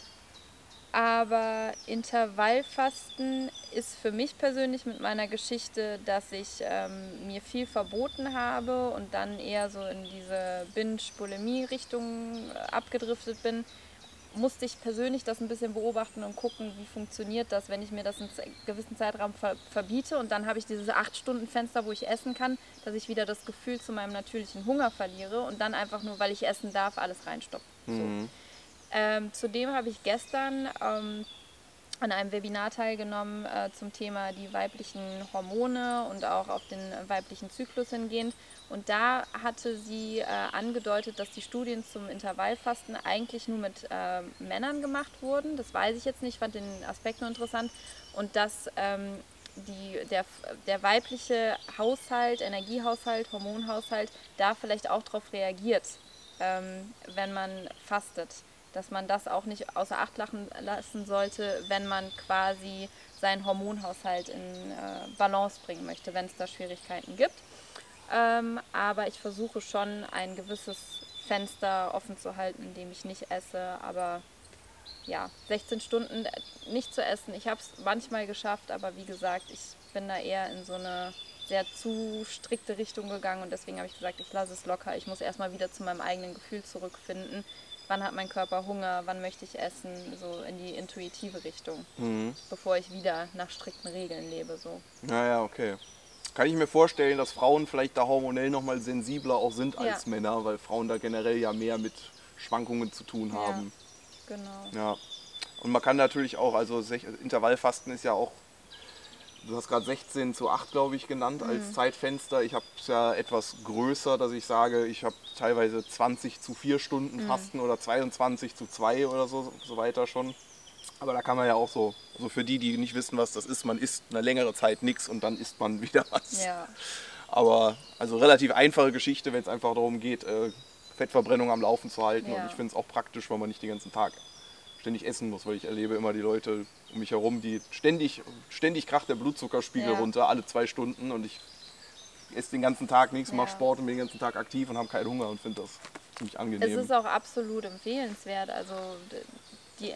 aber Intervallfasten ist für mich persönlich mit meiner Geschichte, dass ich ähm, mir viel verboten habe und dann eher so in diese Binge-Bulimie-Richtung äh, abgedriftet bin, musste ich persönlich das ein bisschen beobachten und gucken, wie funktioniert das, wenn ich mir das in einem gewissen Zeitraum ver verbiete und dann habe ich dieses 8-Stunden-Fenster, wo ich essen kann, dass ich wieder das Gefühl zu meinem natürlichen Hunger verliere und dann einfach nur, weil ich essen darf, alles reinstopfe. So. Ähm, zudem habe ich gestern ähm, an einem Webinar teilgenommen äh, zum Thema die weiblichen Hormone und auch auf den weiblichen Zyklus hingehend. Und da hatte sie äh, angedeutet, dass die Studien zum Intervallfasten eigentlich nur mit äh, Männern gemacht wurden. Das weiß ich jetzt nicht, fand den Aspekt nur interessant. Und dass ähm, die, der, der weibliche Haushalt, Energiehaushalt, Hormonhaushalt da vielleicht auch darauf reagiert, ähm, wenn man fastet. Dass man das auch nicht außer Acht lassen sollte, wenn man quasi seinen Hormonhaushalt in äh, Balance bringen möchte, wenn es da Schwierigkeiten gibt. Ähm, aber ich versuche schon ein gewisses Fenster offen zu halten, in dem ich nicht esse. Aber ja, 16 Stunden nicht zu essen. Ich habe es manchmal geschafft, aber wie gesagt, ich bin da eher in so eine sehr zu strikte Richtung gegangen und deswegen habe ich gesagt, ich lasse es locker. Ich muss erstmal wieder zu meinem eigenen Gefühl zurückfinden. Wann hat mein Körper Hunger? Wann möchte ich essen? So in die intuitive Richtung, bevor ich wieder nach strikten Regeln lebe. So. Naja, okay. Kann ich mir vorstellen, dass Frauen vielleicht da hormonell nochmal sensibler auch sind Ja. als Männer, weil Frauen da generell ja mehr mit Schwankungen zu tun haben. Genau. Ja. Und man kann natürlich auch, also Intervallfasten ist ja auch, du hast gerade 16 zu 8, glaube ich, genannt als Zeitfenster. Ich habe es ja etwas größer, dass ich sage, ich habe teilweise 20 zu 4 Stunden Fasten oder 22 zu 2 oder so, so weiter schon. Aber da kann man ja auch so, also für die, die nicht wissen, was das ist, man isst eine längere Zeit nichts und dann isst man wieder was. Ja. Aber also relativ einfache Geschichte, wenn es einfach darum geht, äh, Fettverbrennung am Laufen zu halten. Ja. Und ich finde es auch praktisch, weil man nicht den ganzen Tag ständig essen muss, weil ich erlebe immer die Leute um mich herum, die ständig, ständig kracht der Blutzuckerspiegel Ja. runter, alle zwei Stunden und ich esse den ganzen Tag nichts, mache Ja. Sport und bin den ganzen Tag aktiv und habe keinen Hunger und finde das ziemlich angenehm. Es ist auch absolut empfehlenswert. Also die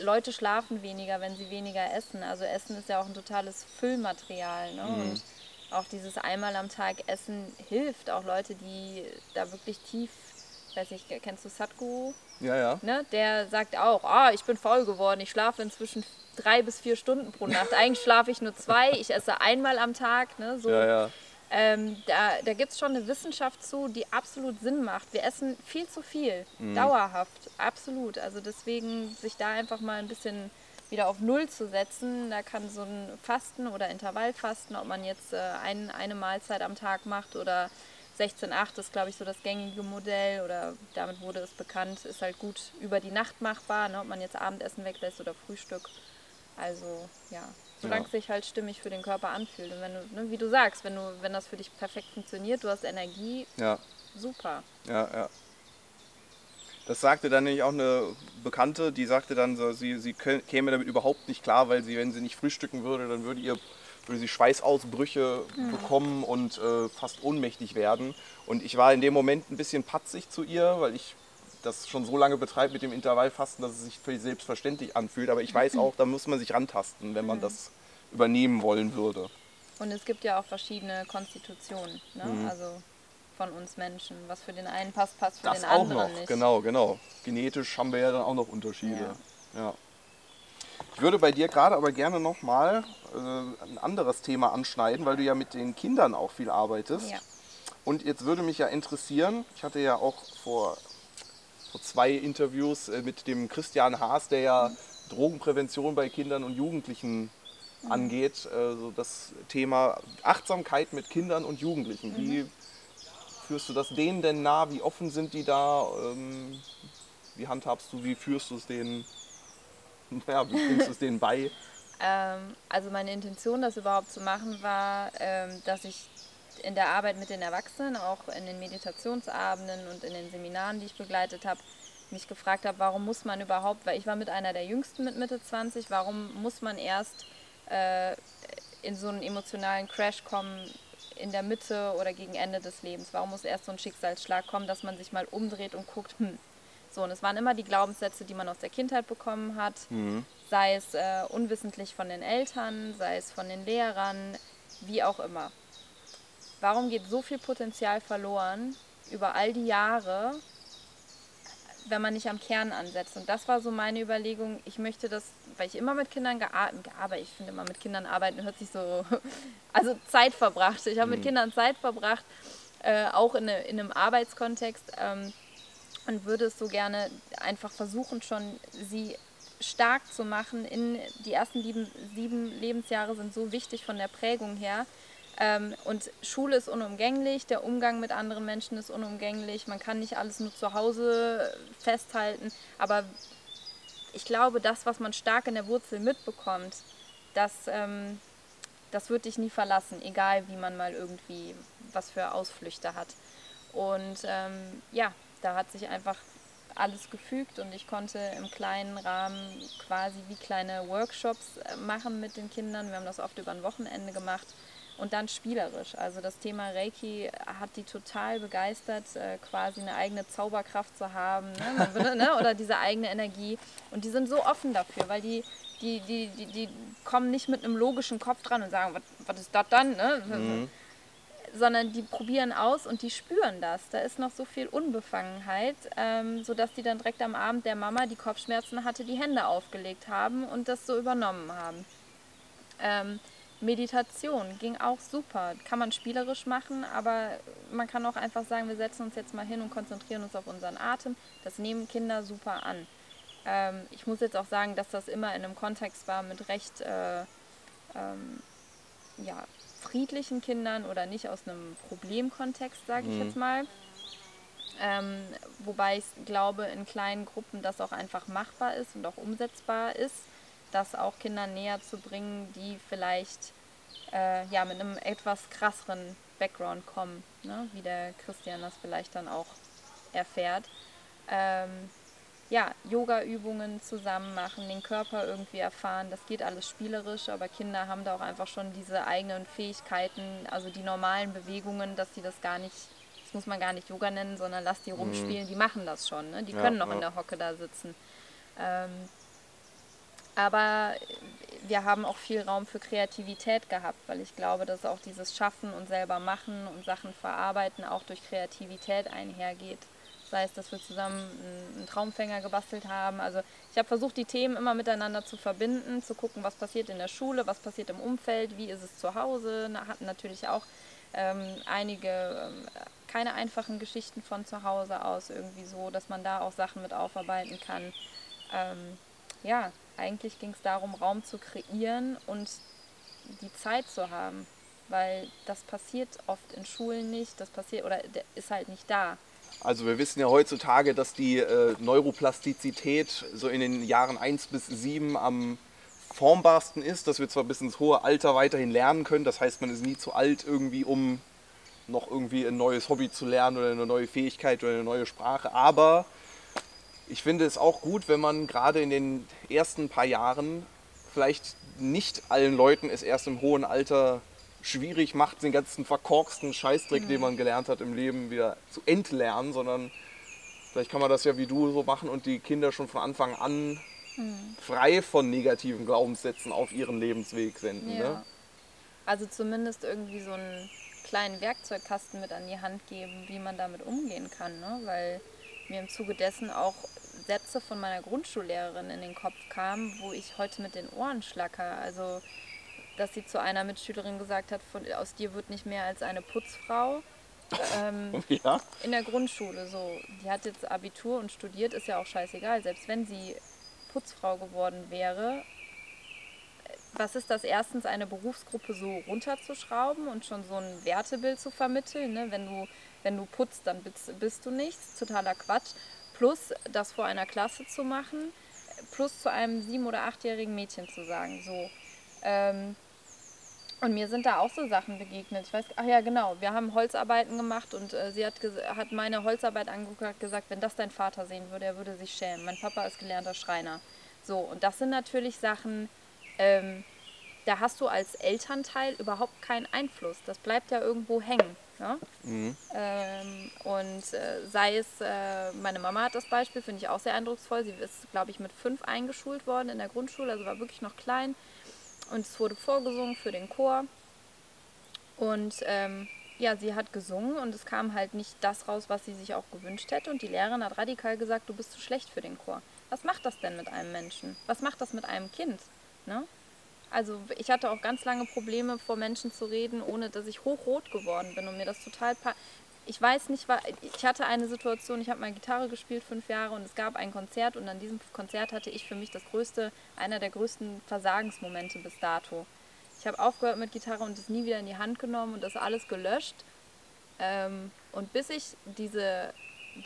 Leute schlafen weniger, wenn sie weniger essen. Also Essen ist ja auch ein totales Füllmaterial. Ne? Mhm. Und auch dieses einmal am Tag Essen hilft. Auch Leute, die da wirklich tief, weiß ich, kennst du Sadhguru? ja, ja. Ne? Der sagt auch, ah, ich bin faul geworden, ich schlafe inzwischen drei bis vier Stunden pro Nacht. Eigentlich schlafe ich nur zwei, ich esse einmal am Tag. Ne? So, Ja, ja. Ähm, da da gibt es schon eine Wissenschaft zu, die absolut Sinn macht. Wir essen viel zu viel, dauerhaft, absolut. Also deswegen sich da einfach mal ein bisschen wieder auf Null zu setzen, da kann so ein Fasten oder Intervallfasten, ob man jetzt äh, ein, eine Mahlzeit am Tag macht oder 16,8 ist, glaube ich, so das gängige Modell oder damit wurde es bekannt, ist halt gut über die Nacht machbar, ne, ob man jetzt Abendessen weglässt oder Frühstück. Also ja, solange Ja. es sich halt stimmig für den Körper anfühlt. Und wenn du, ne, wie du sagst, wenn du, wenn das für dich perfekt funktioniert, du hast Energie, ja. super. Ja, ja. Das sagte dann nämlich auch eine Bekannte, die sagte dann, so, sie, sie käme damit überhaupt nicht klar, weil sie, wenn sie nicht frühstücken würde, dann würde ihr würde sie Schweißausbrüche mhm. bekommen und äh, fast ohnmächtig werden. Und ich war in dem Moment ein bisschen patzig zu ihr, weil ich das schon so lange betreibe mit dem Intervallfasten, dass es sich für selbstverständlich anfühlt. Aber ich weiß auch, da muss man sich rantasten, wenn man mhm. das übernehmen wollen würde. Und es gibt ja auch verschiedene Konstitutionen. Ne? Mhm. Also von uns Menschen. Was für den einen passt, passt für das den anderen auch noch. nicht. Genau, genau. Genetisch haben wir ja dann auch noch Unterschiede. Ja. ja. Ich würde bei dir gerade aber gerne nochmal äh, ein anderes Thema anschneiden, weil du ja mit den Kindern auch viel arbeitest. Ja. Und jetzt würde mich ja interessieren, ich hatte ja auch vor, vor zwei Interviews äh, mit dem Christian Haas, der ja. Drogenprävention bei Kindern und Jugendlichen mhm. angeht, also das Thema Achtsamkeit mit Kindern und Jugendlichen. Wie mhm führst du das denen denn nah? Wie offen sind die da? Ähm, wie handhabst du, wie führst du es denen? Ja, wie bringst du es denen bei? Ähm, also meine Intention, das überhaupt zu machen, war, ähm, dass ich in der Arbeit mit den Erwachsenen, auch in den Meditationsabenden und in den Seminaren, die ich begleitet habe, mich gefragt habe, warum muss man überhaupt, weil ich war mit einer der Jüngsten mit Mitte 20, warum muss man erst äh, in so einen emotionalen Crash kommen, in der Mitte oder gegen Ende des Lebens? Warum muss erst so ein Schicksalsschlag kommen, dass man sich mal umdreht und guckt, hm. So, und es waren immer die Glaubenssätze, die man aus der Kindheit bekommen hat, mhm. sei es äh, unwissentlich von den Eltern, sei es von den Lehrern, wie auch immer. Warum geht so viel Potenzial verloren über all die Jahre, wenn man nicht am Kern ansetzt. Und das war so meine Überlegung. Ich möchte das, weil ich immer mit Kindern gearbeitet, ich finde immer mit Kindern arbeiten hört sich so, also Zeit verbracht. Ich habe mhm. mit Kindern Zeit verbracht, äh, auch in, eine, in, einem Arbeitskontext ähm, und würde es so gerne einfach versuchen, schon sie stark zu machen. In die ersten sieben, sieben Lebensjahre sind so wichtig von der Prägung her, ähm, und Schule ist unumgänglich, der Umgang mit anderen Menschen ist unumgänglich, man kann nicht alles nur zu Hause festhalten, aber ich glaube, das, was man stark in der Wurzel mitbekommt, das, ähm, das wird dich nie verlassen, egal wie man mal irgendwie was für Ausflüchte hat. Und ähm, ja, da hat sich einfach alles gefügt und ich konnte im kleinen Rahmen quasi wie kleine Workshops äh, machen mit den Kindern. Wir haben das oft über ein Wochenende gemacht und dann spielerisch. Also das Thema Reiki hat die total begeistert, äh, quasi eine eigene Zauberkraft zu haben ne? ne? oder diese eigene Energie. Und die sind so offen dafür, weil die, die, die, die, die kommen nicht mit einem logischen Kopf dran und sagen, was ist das dann? Ne? Mhm. Sondern die probieren aus und die spüren das. Da ist noch so viel Unbefangenheit, ähm, sodass die dann direkt am Abend der Mama, die Kopfschmerzen hatte, die Hände aufgelegt haben und das so übernommen haben. Ähm, Meditation ging auch super. Kann man spielerisch machen, aber man kann auch einfach sagen, wir setzen uns jetzt mal hin und konzentrieren uns auf unseren Atem. Das nehmen Kinder super an. Ähm, ich muss jetzt auch sagen, dass das immer in einem Kontext war mit recht äh, ähm, ja, friedlichen Kindern oder nicht aus einem Problemkontext, sage ich mhm. jetzt mal. Ähm, wobei ich glaube, in kleinen Gruppen das auch einfach machbar ist und auch umsetzbar ist das auch Kindern näher zu bringen, die vielleicht äh, ja, mit einem etwas krasseren Background kommen, ne? wie der Christian das vielleicht dann auch erfährt. Ähm, ja, Yoga-Übungen zusammen machen, den Körper irgendwie erfahren, das geht alles spielerisch, aber Kinder haben da auch einfach schon diese eigenen Fähigkeiten, also die normalen Bewegungen, dass sie das gar nicht, das muss man gar nicht Yoga nennen, sondern lass die mhm. rumspielen, die machen das schon, ne? die können ja, noch ja. in der Hocke da sitzen. Ähm, aber wir haben auch viel Raum für Kreativität gehabt, weil ich glaube, dass auch dieses Schaffen und selber machen und Sachen verarbeiten auch durch Kreativität einhergeht. Sei es, dass wir zusammen einen Traumfänger gebastelt haben. Also ich habe versucht, die Themen immer miteinander zu verbinden, zu gucken, was passiert in der Schule, was passiert im Umfeld, wie ist es zu Hause. Na, hatten natürlich auch ähm, einige ähm, keine einfachen Geschichten von zu Hause aus irgendwie so, dass man da auch Sachen mit aufarbeiten kann. Ähm, ja, eigentlich ging es darum, Raum zu kreieren und die Zeit zu haben, weil das passiert oft in Schulen nicht, das passiert oder ist halt nicht da. Also wir wissen ja heutzutage, dass die äh, Neuroplastizität so in den Jahren 1 bis 7 am formbarsten ist, dass wir zwar bis ins hohe Alter weiterhin lernen können, das heißt man ist nie zu alt irgendwie, um noch irgendwie ein neues Hobby zu lernen oder eine neue Fähigkeit oder eine neue Sprache. Aber ich finde es auch gut, wenn man gerade in den ersten paar Jahren vielleicht nicht allen Leuten es erst im hohen Alter schwierig macht, den ganzen verkorksten Scheißdreck, mhm. den man gelernt hat im Leben, wieder zu entlernen, sondern vielleicht kann man das ja wie du so machen und die Kinder schon von Anfang an mhm. frei von negativen Glaubenssätzen auf ihren Lebensweg senden. Ja. Ne? Also zumindest irgendwie so einen kleinen Werkzeugkasten mit an die Hand geben, wie man damit umgehen kann, ne? weil mir im Zuge dessen auch Sätze von meiner Grundschullehrerin in den Kopf kamen, wo ich heute mit den Ohren schlacker. Also dass sie zu einer Mitschülerin gesagt hat, von, aus dir wird nicht mehr als eine Putzfrau. Ähm, ja. In der Grundschule so. Die hat jetzt Abitur und studiert, ist ja auch scheißegal. Selbst wenn sie Putzfrau geworden wäre, was ist das erstens, eine Berufsgruppe so runterzuschrauben und schon so ein Wertebild zu vermitteln? Ne? Wenn, du, wenn du putzt, dann bist, bist du nichts. Totaler Quatsch. Plus das vor einer Klasse zu machen, plus zu einem sieben- oder achtjährigen Mädchen zu sagen, so. Ähm, und mir sind da auch so Sachen begegnet. Ich weiß, ach ja, genau, wir haben Holzarbeiten gemacht und äh, sie hat, hat meine Holzarbeit angeguckt und gesagt, wenn das dein Vater sehen würde, er würde sich schämen. Mein Papa ist gelernter Schreiner. So, und das sind natürlich Sachen, ähm, da hast du als Elternteil überhaupt keinen Einfluss. Das bleibt ja irgendwo hängen. Ja? Mhm. Ähm, und äh, sei es, äh, meine Mama hat das Beispiel, finde ich auch sehr eindrucksvoll. Sie ist, glaube ich, mit fünf eingeschult worden in der Grundschule, also war wirklich noch klein und es wurde vorgesungen für den Chor. Und ähm, ja, sie hat gesungen und es kam halt nicht das raus, was sie sich auch gewünscht hätte. Und die Lehrerin hat radikal gesagt, du bist zu schlecht für den Chor. Was macht das denn mit einem Menschen? Was macht das mit einem Kind? Ne? Also ich hatte auch ganz lange Probleme, vor Menschen zu reden, ohne dass ich hochrot geworden bin und mir das total ich weiß nicht, ich hatte eine Situation, ich habe mal Gitarre gespielt, fünf Jahre, und es gab ein Konzert und an diesem Konzert hatte ich für mich das größte, einer der größten Versagensmomente bis dato. Ich habe aufgehört mit Gitarre und es nie wieder in die Hand genommen und das alles gelöscht. Ähm, und bis ich diese,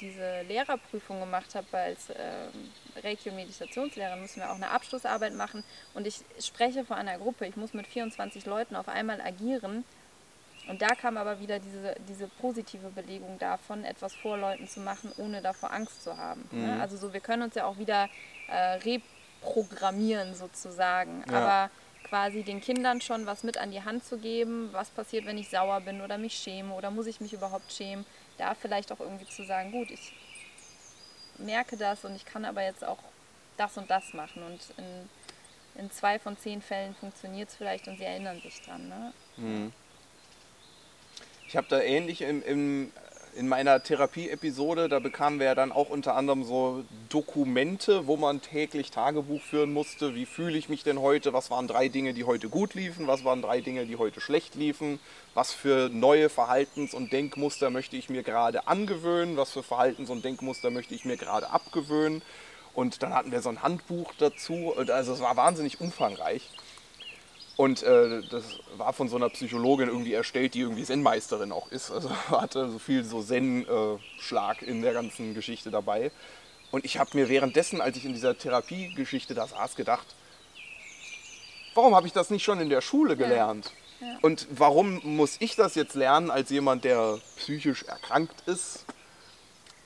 diese Lehrerprüfung gemacht habe als ähm, Reiki- und Meditationslehrerin, müssen wir auch eine Abschlussarbeit machen und ich spreche vor einer Gruppe, ich muss mit 24 Leuten auf einmal agieren und da kam aber wieder diese, diese positive Belegung davon, etwas vor Leuten zu machen, ohne davor Angst zu haben. Ne? Mhm. Ne? Also so, wir können uns ja auch wieder äh, reprogrammieren sozusagen. Ja. Aber quasi den Kindern schon was mit an die Hand zu geben, was passiert, wenn ich sauer bin oder mich schäme oder muss ich mich überhaupt schämen, da vielleicht auch irgendwie zu sagen, gut, ich merke das und ich kann aber jetzt auch das und das machen und in, in zwei von zehn Fällen funktioniert es vielleicht und sie erinnern sich dran. Ne? Mhm. Ich habe da ähnlich im, im, in meiner Therapie-Episode, da bekamen wir ja dann auch unter anderem so Dokumente, wo man täglich Tagebuch führen musste. Wie fühle ich mich denn heute? Was waren drei Dinge, die heute gut liefen? Was waren drei Dinge, die heute schlecht liefen? Was für neue Verhaltens- und Denkmuster möchte ich mir gerade angewöhnen? Was für Verhaltens- und Denkmuster möchte ich mir gerade abgewöhnen? Und dann hatten wir so ein Handbuch dazu. Also es war wahnsinnig umfangreich. Und äh, das war von so einer Psychologin irgendwie erstellt, die irgendwie Zen-Meisterin auch ist. Also hatte so viel so Zen-Schlag in der ganzen Geschichte dabei. Und ich habe mir währenddessen, als ich in dieser Therapiegeschichte da saß, gedacht, warum habe ich das nicht schon in der Schule gelernt? Ja. Ja. Und warum muss ich das jetzt lernen als jemand, der psychisch erkrankt ist,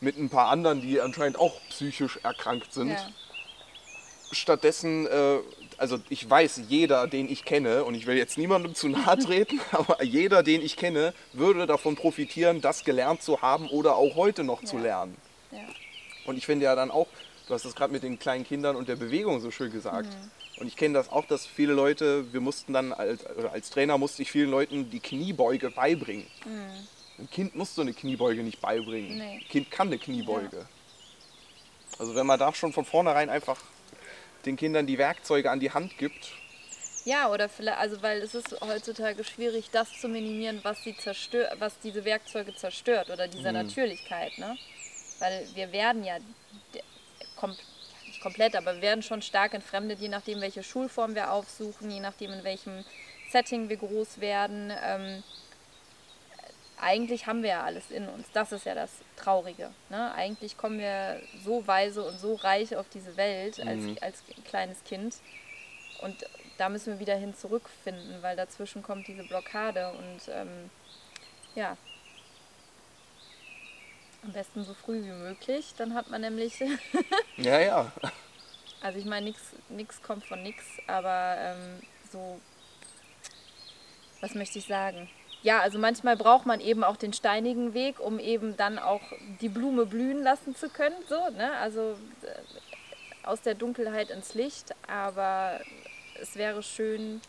mit ein paar anderen, die anscheinend auch psychisch erkrankt sind? Ja. Stattdessen äh, also ich weiß, jeder, den ich kenne, und ich will jetzt niemandem zu nahe treten, aber jeder, den ich kenne, würde davon profitieren, das gelernt zu haben oder auch heute noch ja. zu lernen. Ja. Und ich finde ja dann auch, du hast das gerade mit den kleinen Kindern und der Bewegung so schön gesagt. Mhm. Und ich kenne das auch, dass viele Leute, wir mussten dann, als, als Trainer musste ich vielen Leuten die Kniebeuge beibringen. Mhm. Ein Kind muss so eine Kniebeuge nicht beibringen. Nee. Ein Kind kann eine Kniebeuge. Ja. Also wenn man da schon von vornherein einfach den Kindern die Werkzeuge an die Hand gibt. Ja, oder vielleicht, also weil es ist heutzutage schwierig, das zu minimieren, was sie zerstört, was diese Werkzeuge zerstört oder diese mhm. Natürlichkeit, ne? Weil wir werden ja kom nicht komplett, aber wir werden schon stark entfremdet, je nachdem, welche Schulform wir aufsuchen, je nachdem, in welchem Setting wir groß werden. Ähm, eigentlich haben wir ja alles in uns. Das ist ja das Traurige. Ne? Eigentlich kommen wir so weise und so reich auf diese Welt als, mhm. als kleines Kind. Und da müssen wir wieder hin zurückfinden, weil dazwischen kommt diese Blockade. Und ähm, ja, Am besten so früh wie möglich. Dann hat man nämlich. ja, ja. Also ich meine, nichts kommt von nichts, aber ähm, so. Was möchte ich sagen? Ja, also manchmal braucht man eben auch den steinigen Weg, um eben dann auch die Blume blühen lassen zu können. So, ne? Also äh, aus der Dunkelheit ins Licht. Aber es wäre schön,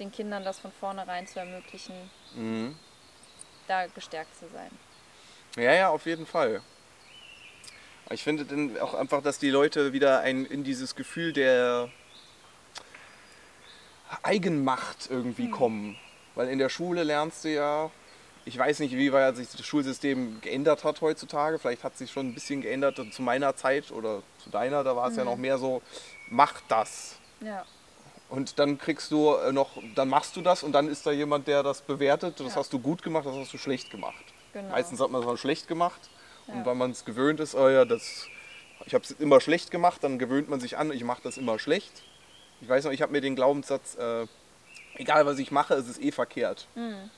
den Kindern das von vornherein zu ermöglichen, mhm. da gestärkt zu sein. Ja, ja, auf jeden Fall. Ich finde dann auch einfach, dass die Leute wieder ein, in dieses Gefühl der Eigenmacht irgendwie mhm. kommen. Weil in der Schule lernst du ja, ich weiß nicht, wie weit sich das Schulsystem geändert hat heutzutage. Vielleicht hat sich schon ein bisschen geändert zu meiner Zeit oder zu deiner. Da war es mhm. ja noch mehr so, mach das. Ja. Und dann kriegst du äh, noch, dann machst du das und dann ist da jemand, der das bewertet. Das ja. hast du gut gemacht, das hast du schlecht gemacht. Genau. Meistens hat man es schlecht gemacht. Ja. Und weil man es gewöhnt ist, oh ja, das, ich habe es immer schlecht gemacht, dann gewöhnt man sich an, ich mache das immer schlecht. Ich weiß noch, ich habe mir den Glaubenssatz, äh, egal was ich mache, ist es eh verkehrt. Mhm.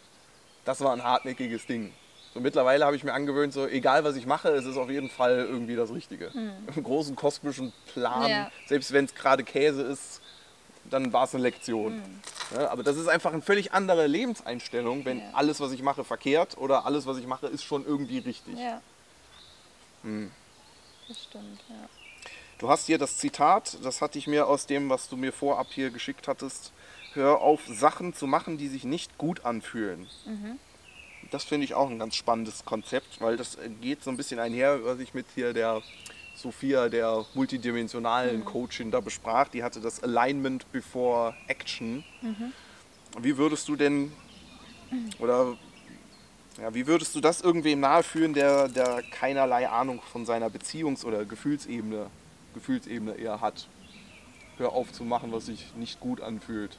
Das war ein hartnäckiges Ding. So mittlerweile habe ich mir angewöhnt, so egal was ich mache, es ist auf jeden Fall irgendwie das Richtige. Mhm. Im großen kosmischen Plan, ja. selbst wenn es gerade Käse ist, dann war es eine Lektion. Mhm. Ja, aber das ist einfach eine völlig andere Lebenseinstellung, wenn ja. alles, was ich mache, verkehrt oder alles, was ich mache, ist schon irgendwie richtig. Ja. Mhm. Das stimmt, ja. Du hast hier das Zitat, das hatte ich mir aus dem, was du mir vorab hier geschickt hattest. Hör auf, Sachen zu machen, die sich nicht gut anfühlen. Mhm. Das finde ich auch ein ganz spannendes Konzept, weil das geht so ein bisschen einher, was ich mit hier der Sophia, der multidimensionalen mhm. Coachin, da besprach. Die hatte das Alignment before Action. Mhm. Wie würdest du denn, oder ja, wie würdest du das irgendwem naheführen, der, der keinerlei Ahnung von seiner Beziehungs- oder Gefühlsebene, Gefühlsebene eher hat? Hör auf zu machen, was sich nicht gut anfühlt.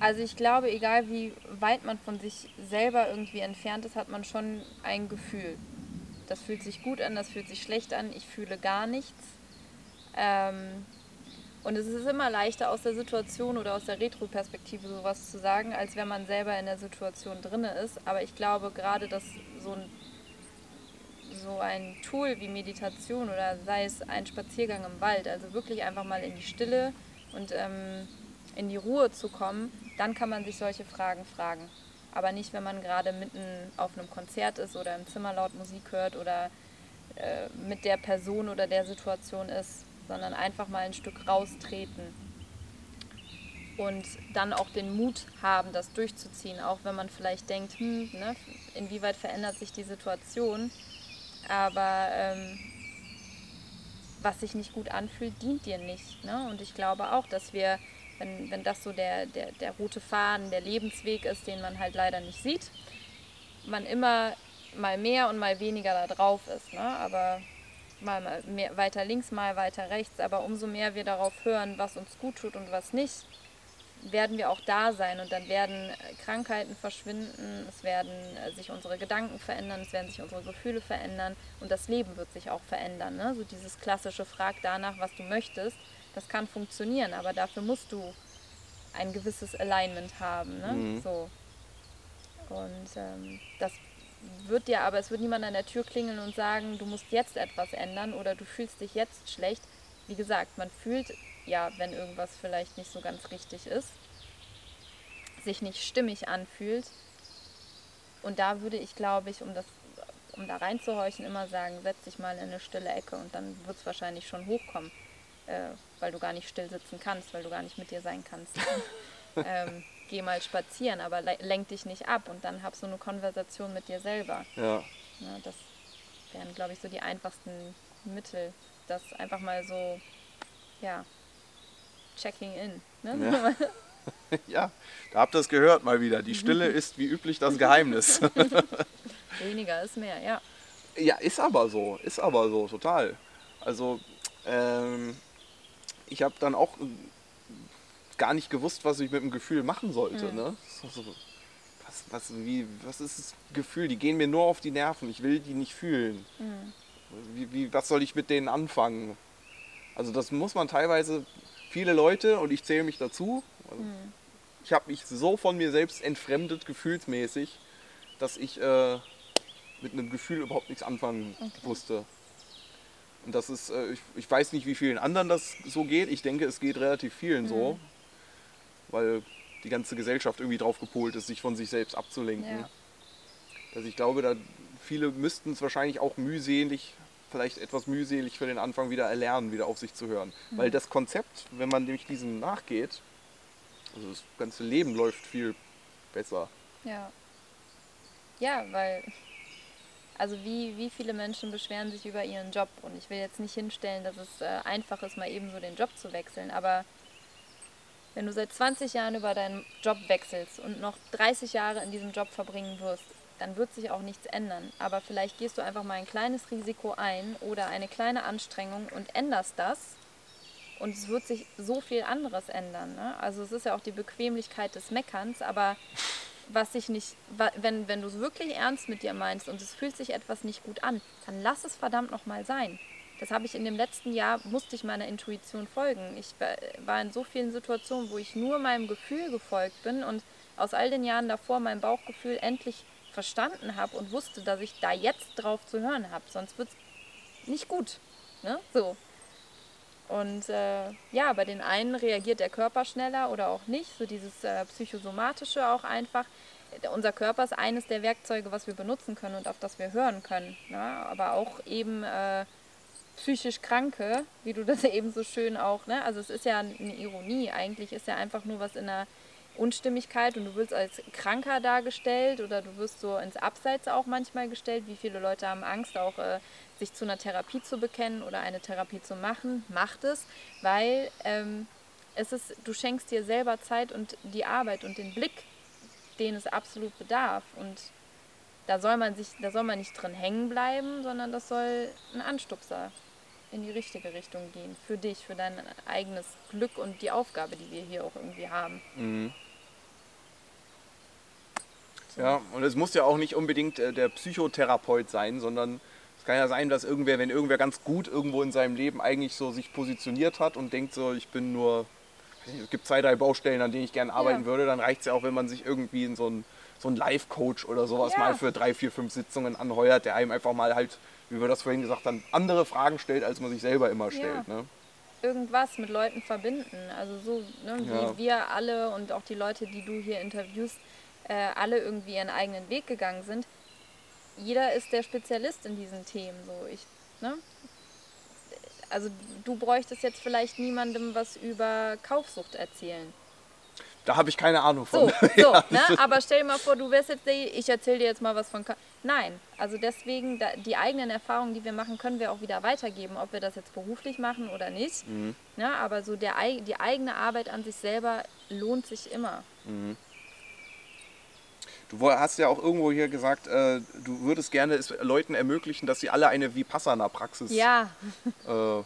Also ich glaube, egal wie weit man von sich selber irgendwie entfernt ist, hat man schon ein Gefühl das fühlt sich gut an, das fühlt sich schlecht an, ich fühle gar nichts. Ähm, und es ist immer leichter aus der Situation oder aus der Retro-Perspektive sowas zu sagen, als wenn man selber in der Situation drin ist. Aber ich glaube gerade, dass so ein, so ein Tool wie Meditation oder sei es ein Spaziergang im Wald, also wirklich einfach mal in die Stille und ähm, in die Ruhe zu kommen, dann kann man sich solche Fragen fragen aber nicht, wenn man gerade mitten auf einem Konzert ist oder im Zimmer laut Musik hört oder äh, mit der Person oder der Situation ist, sondern einfach mal ein Stück raustreten und dann auch den Mut haben, das durchzuziehen, auch wenn man vielleicht denkt, hm, ne, inwieweit verändert sich die Situation, aber ähm, was sich nicht gut anfühlt, dient dir nicht. Ne? Und ich glaube auch, dass wir wenn, wenn das so der, der, der rote Faden, der Lebensweg ist, den man halt leider nicht sieht, man immer mal mehr und mal weniger da drauf ist. Ne? Aber mal mehr, weiter links, mal weiter rechts. Aber umso mehr wir darauf hören, was uns gut tut und was nicht, werden wir auch da sein und dann werden Krankheiten verschwinden, es werden äh, sich unsere Gedanken verändern, es werden sich unsere Gefühle verändern und das Leben wird sich auch verändern. Ne? So dieses klassische Frag danach, was du möchtest das kann funktionieren, aber dafür musst du ein gewisses Alignment haben. Ne? Mhm. So. Und ähm, das wird dir aber, es wird niemand an der Tür klingeln und sagen, du musst jetzt etwas ändern oder du fühlst dich jetzt schlecht. Wie gesagt, man fühlt ja, wenn irgendwas vielleicht nicht so ganz richtig ist, sich nicht stimmig anfühlt. Und da würde ich, glaube ich, um das um da reinzuhorchen, immer sagen, setz dich mal in eine stille Ecke und dann wird es wahrscheinlich schon hochkommen äh, weil du gar nicht still sitzen kannst, weil du gar nicht mit dir sein kannst. ähm, geh mal spazieren, aber lenk dich nicht ab und dann hab so eine Konversation mit dir selber. Ja. ja das wären, glaube ich, so die einfachsten Mittel. Das einfach mal so, ja, checking in. Ne? Ja. ja, da habt ihr es gehört mal wieder. Die Stille ist wie üblich das Geheimnis. Weniger ist mehr, ja. Ja, ist aber so, ist aber so, total. Also, ähm, ich habe dann auch gar nicht gewusst, was ich mit dem Gefühl machen sollte. Mhm. Ne? So, was, was, wie, was ist das Gefühl? Die gehen mir nur auf die Nerven. Ich will die nicht fühlen. Mhm. Wie, wie, was soll ich mit denen anfangen? Also das muss man teilweise, viele Leute, und ich zähle mich dazu, mhm. ich habe mich so von mir selbst entfremdet, gefühlsmäßig, dass ich äh, mit einem Gefühl überhaupt nichts anfangen okay. wusste. Und das ist, äh, ich, ich, weiß nicht, wie vielen anderen das so geht. Ich denke, es geht relativ vielen mhm. so, weil die ganze Gesellschaft irgendwie drauf gepolt ist, sich von sich selbst abzulenken. Ja. Also ich glaube, da viele müssten es wahrscheinlich auch mühselig, vielleicht etwas mühselig für den Anfang wieder erlernen, wieder auf sich zu hören. Mhm. Weil das Konzept, wenn man nämlich diesem nachgeht, also das ganze Leben läuft viel besser. Ja. Ja, weil also wie, wie viele Menschen beschweren sich über ihren Job und ich will jetzt nicht hinstellen, dass es äh, einfach ist, mal eben so den Job zu wechseln, aber wenn du seit 20 Jahren über deinen Job wechselst und noch 30 Jahre in diesem Job verbringen wirst, dann wird sich auch nichts ändern. Aber vielleicht gehst du einfach mal ein kleines Risiko ein oder eine kleine Anstrengung und änderst das und es wird sich so viel anderes ändern. Ne? Also es ist ja auch die Bequemlichkeit des Meckerns, aber was sich nicht, wenn, wenn du es wirklich ernst mit dir meinst und es fühlt sich etwas nicht gut an, dann lass es verdammt nochmal sein. Das habe ich in dem letzten Jahr, musste ich meiner Intuition folgen. Ich war in so vielen Situationen, wo ich nur meinem Gefühl gefolgt bin und aus all den Jahren davor mein Bauchgefühl endlich verstanden habe und wusste, dass ich da jetzt drauf zu hören habe. Sonst wird es nicht gut. Ne? So. Und äh, ja, bei den einen reagiert der Körper schneller oder auch nicht, so dieses äh, psychosomatische auch einfach. Unser Körper ist eines der Werkzeuge, was wir benutzen können und auf das wir hören können. Ne? Aber auch eben äh, psychisch Kranke, wie du das eben so schön auch, ne? also es ist ja eine Ironie, eigentlich ist ja einfach nur was in der Unstimmigkeit und du wirst als kranker dargestellt oder du wirst so ins Abseits auch manchmal gestellt. Wie viele Leute haben Angst, auch äh, sich zu einer Therapie zu bekennen oder eine Therapie zu machen? Macht es, weil ähm, es ist, du schenkst dir selber Zeit und die Arbeit und den Blick, den es absolut bedarf. Und da soll man sich, da soll man nicht drin hängen bleiben, sondern das soll ein Anstupser in die richtige Richtung gehen. Für dich, für dein eigenes Glück und die Aufgabe, die wir hier auch irgendwie haben. Mhm. Ja, und es muss ja auch nicht unbedingt äh, der Psychotherapeut sein, sondern es kann ja sein, dass irgendwer, wenn irgendwer ganz gut irgendwo in seinem Leben eigentlich so sich positioniert hat und denkt so, ich bin nur, es gibt zwei, drei Baustellen, an denen ich gerne arbeiten ja. würde, dann reicht es ja auch, wenn man sich irgendwie in so einen so Life-Coach oder sowas ja. mal für drei, vier, fünf Sitzungen anheuert, der einem einfach mal halt, wie wir das vorhin gesagt haben, andere Fragen stellt, als man sich selber immer stellt. Ja. Ne? Irgendwas mit Leuten verbinden. Also so, ne, wie wir alle und auch die Leute, die du hier interviewst, äh, alle irgendwie ihren eigenen Weg gegangen sind. Jeder ist der Spezialist in diesen Themen. So. Ich, ne? Also du bräuchtest jetzt vielleicht niemandem was über Kaufsucht erzählen. Da habe ich keine Ahnung von. So, so ja. ne? aber stell dir mal vor, du wärst jetzt, ich erzähle dir jetzt mal was von. Ka Nein, also deswegen, die eigenen Erfahrungen, die wir machen, können wir auch wieder weitergeben, ob wir das jetzt beruflich machen oder nicht. Mhm. Ja, aber so der, die eigene Arbeit an sich selber lohnt sich immer. Mhm. Du hast ja auch irgendwo hier gesagt, äh, du würdest gerne es Leuten ermöglichen, dass sie alle eine Vipassana-Praxis ja. äh,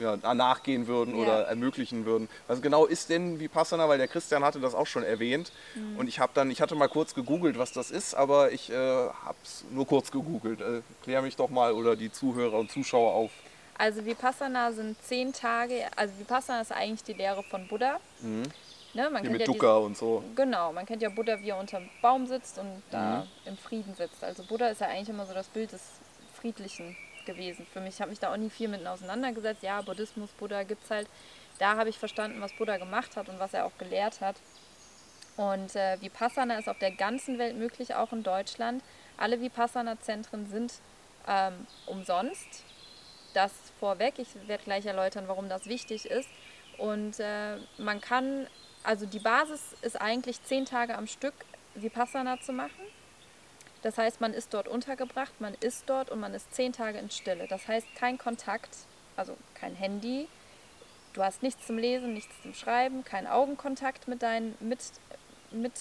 ja, nachgehen würden ja. oder ermöglichen würden. Was genau ist denn Vipassana? Weil der Christian hatte das auch schon erwähnt. Mhm. Und ich habe dann, ich hatte mal kurz gegoogelt, was das ist, aber ich äh, habe es nur kurz gegoogelt. Äh, klär mich doch mal oder die Zuhörer und Zuschauer auf. Also Vipassana sind zehn Tage, also Vipassana ist eigentlich die Lehre von Buddha. Mhm. Ne, man Wie mit ja Dukkha und so. Genau, man kennt ja Buddha, wie er unter dem Baum sitzt und da mhm. im Frieden sitzt. Also Buddha ist ja eigentlich immer so das Bild des Friedlichen gewesen. Für mich habe ich da auch nie viel mit auseinandergesetzt. Ja, Buddhismus, Buddha gibt es halt. Da habe ich verstanden, was Buddha gemacht hat und was er auch gelehrt hat. Und äh, Vipassana ist auf der ganzen Welt möglich, auch in Deutschland. Alle Vipassana-Zentren sind ähm, umsonst. Das vorweg. Ich werde gleich erläutern, warum das wichtig ist. Und äh, man kann also die Basis ist eigentlich zehn Tage am Stück Vipassana zu machen. Das heißt, man ist dort untergebracht, man ist dort und man ist zehn Tage in Stille. Das heißt, kein Kontakt, also kein Handy. Du hast nichts zum Lesen, nichts zum Schreiben, kein Augenkontakt mit deinen mit, mit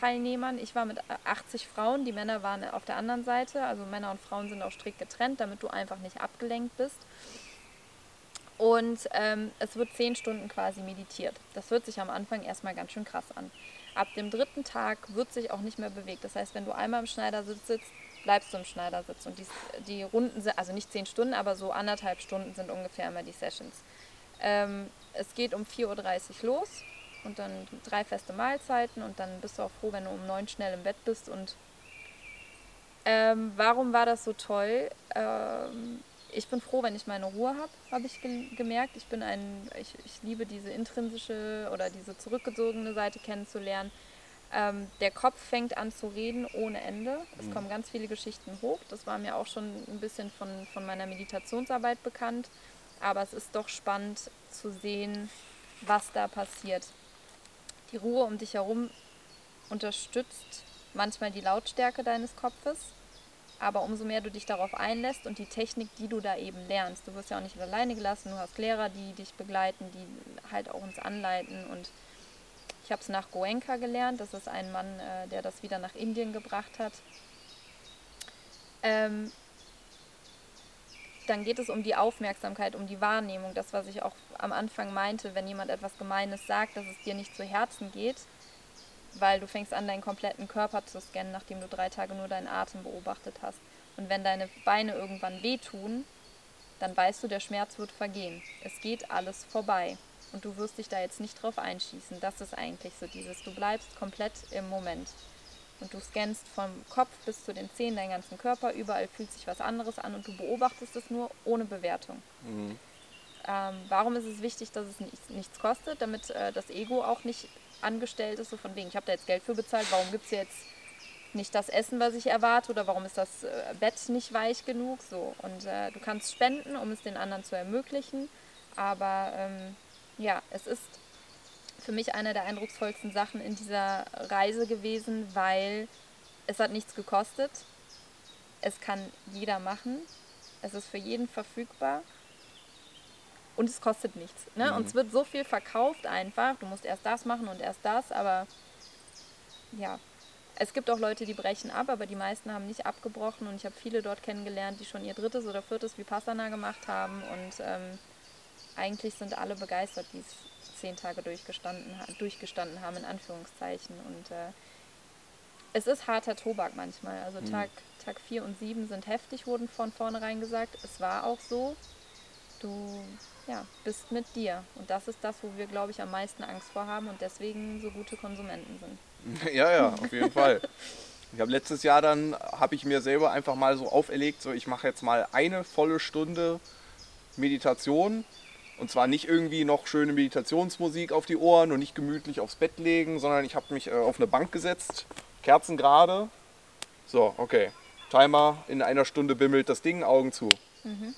Teilnehmern. Ich war mit 80 Frauen, die Männer waren auf der anderen Seite. Also Männer und Frauen sind auch strikt getrennt, damit du einfach nicht abgelenkt bist. Und ähm, es wird zehn Stunden quasi meditiert. Das hört sich am Anfang erstmal ganz schön krass an. Ab dem dritten Tag wird sich auch nicht mehr bewegt. Das heißt, wenn du einmal im Schneidersitz sitzt, bleibst du im Schneidersitz. Und die, die Runden sind, also nicht zehn Stunden, aber so anderthalb Stunden sind ungefähr immer die Sessions. Ähm, es geht um 4.30 Uhr los und dann drei feste Mahlzeiten und dann bist du auch froh, wenn du um neun schnell im Bett bist und Ähm, warum war das so toll? Ähm, ich bin froh, wenn ich meine Ruhe habe, habe ich ge gemerkt. Ich bin ein, ich, ich liebe diese intrinsische oder diese zurückgezogene Seite kennenzulernen. Ähm, der Kopf fängt an zu reden ohne Ende. Es mhm. kommen ganz viele Geschichten hoch. Das war mir auch schon ein bisschen von, von meiner Meditationsarbeit bekannt. Aber es ist doch spannend zu sehen, was da passiert. Die Ruhe um dich herum unterstützt manchmal die Lautstärke deines Kopfes aber umso mehr du dich darauf einlässt und die Technik, die du da eben lernst, du wirst ja auch nicht alleine gelassen, du hast Lehrer, die dich begleiten, die halt auch uns anleiten. Und ich habe es nach Goenka gelernt, das ist ein Mann, äh, der das wieder nach Indien gebracht hat. Ähm, dann geht es um die Aufmerksamkeit, um die Wahrnehmung, das, was ich auch am Anfang meinte, wenn jemand etwas Gemeines sagt, dass es dir nicht zu Herzen geht, weil du fängst an, deinen kompletten Körper zu scannen, nachdem du drei Tage nur deinen Atem beobachtet hast. Und wenn deine Beine irgendwann wehtun, dann weißt du, der Schmerz wird vergehen. Es geht alles vorbei. Und du wirst dich da jetzt nicht drauf einschießen. Das ist eigentlich so dieses, du bleibst komplett im Moment. Und du scannst vom Kopf bis zu den Zehen deinen ganzen Körper, überall fühlt sich was anderes an und du beobachtest es nur ohne Bewertung. Mhm. Ähm, warum ist es wichtig, dass es nichts, nichts kostet? Damit äh, das Ego auch nicht angestellt ist, so von wegen, ich habe da jetzt Geld für bezahlt, warum gibt es jetzt nicht das Essen, was ich erwarte oder warum ist das äh, Bett nicht weich genug? So. Und äh, du kannst spenden, um es den anderen zu ermöglichen. Aber ähm, ja, es ist für mich eine der eindrucksvollsten Sachen in dieser Reise gewesen, weil es hat nichts gekostet. Es kann jeder machen. Es ist für jeden verfügbar und es kostet nichts. Ne? Mhm. Und es wird so viel verkauft einfach. Du musst erst das machen und erst das, aber ja. Es gibt auch Leute, die brechen ab, aber die meisten haben nicht abgebrochen und ich habe viele dort kennengelernt, die schon ihr drittes oder viertes Vipassana gemacht haben und ähm, eigentlich sind alle begeistert, die es zehn Tage durchgestanden, durchgestanden haben, in Anführungszeichen. Und äh, es ist harter Tobak manchmal. Also mhm. Tag, Tag 4 und 7 sind heftig, wurden von vornherein gesagt. Es war auch so. Du ja, bist mit dir. Und das ist das, wo wir, glaube ich, am meisten Angst vor haben und deswegen so gute Konsumenten sind. Ja, ja, auf jeden Fall. Ich habe letztes Jahr dann, habe ich mir selber einfach mal so auferlegt, so ich mache jetzt mal eine volle Stunde Meditation. Und zwar nicht irgendwie noch schöne Meditationsmusik auf die Ohren und nicht gemütlich aufs Bett legen, sondern ich habe mich äh, auf eine Bank gesetzt, Kerzen gerade. So, okay. Timer, in einer Stunde bimmelt das Ding, Augen zu. Mhm.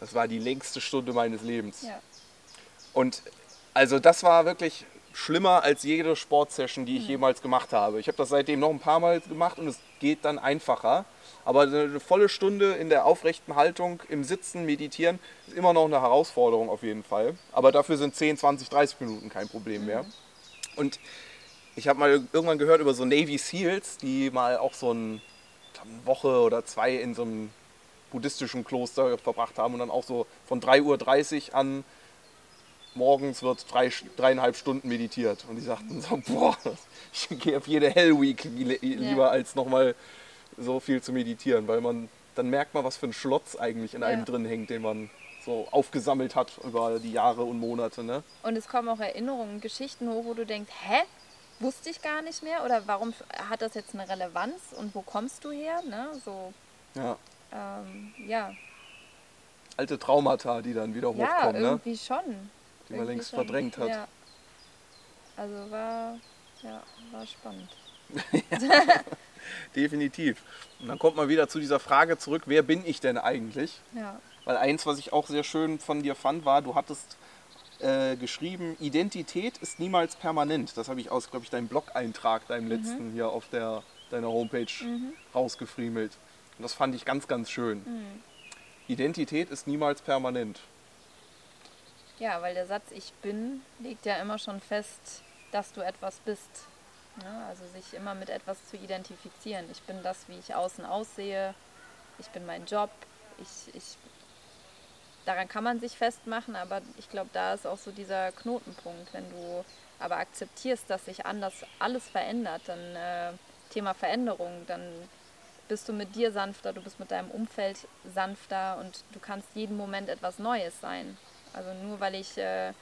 Das war die längste Stunde meines Lebens. Ja. Und also das war wirklich schlimmer als jede Sportsession, die ich mhm. jemals gemacht habe. Ich habe das seitdem noch ein paar Mal gemacht und es geht dann einfacher. Aber eine volle Stunde in der aufrechten Haltung, im Sitzen, meditieren, ist immer noch eine Herausforderung auf jeden Fall. Aber dafür sind 10, 20, 30 Minuten kein Problem mehr. Mhm. Und ich habe mal irgendwann gehört über so Navy SEALs, die mal auch so ein, eine Woche oder zwei in so einem buddhistischen Kloster verbracht haben und dann auch so von 3.30 Uhr an morgens wird drei, dreieinhalb Stunden meditiert. Und die sagten so, boah, ich gehe auf jede Hell Week lieber ja. als nochmal so viel zu meditieren, weil man, dann merkt man, was für ein Schlotz eigentlich in ja. einem drin hängt, den man so aufgesammelt hat über die Jahre und Monate. Ne? Und es kommen auch Erinnerungen, Geschichten hoch, wo du denkst, hä? Wusste ich gar nicht mehr? Oder warum hat das jetzt eine Relevanz und wo kommst du her? Ne? So. Ja ähm, ja. Alte Traumata, die dann wieder hochkommen, ja, ne? irgendwie schon. Die man längst schon. verdrängt hat. Ja. Also war, ja, war spannend. Definitiv. Und dann kommt man wieder zu dieser Frage zurück, wer bin ich denn eigentlich? Ja. Weil eins, was ich auch sehr schön von dir fand, war, du hattest äh, geschrieben, Identität ist niemals permanent. Das habe ich aus, glaube ich, deinem Blog-Eintrag, deinem mhm. letzten hier auf der, deiner Homepage mhm. rausgefriemelt. Und das fand ich ganz, ganz schön. Mhm. Identität ist niemals permanent. Ja, weil der Satz Ich bin legt ja immer schon fest, dass du etwas bist. Ja, also sich immer mit etwas zu identifizieren. Ich bin das, wie ich außen aussehe. Ich bin mein Job. Ich, ich, daran kann man sich festmachen, aber ich glaube, da ist auch so dieser Knotenpunkt. Wenn du aber akzeptierst, dass sich anders alles verändert, dann äh, Thema Veränderung, dann bist du mit dir sanfter, du bist mit deinem Umfeld sanfter und du kannst jeden Moment etwas Neues sein. Also nur weil ich äh,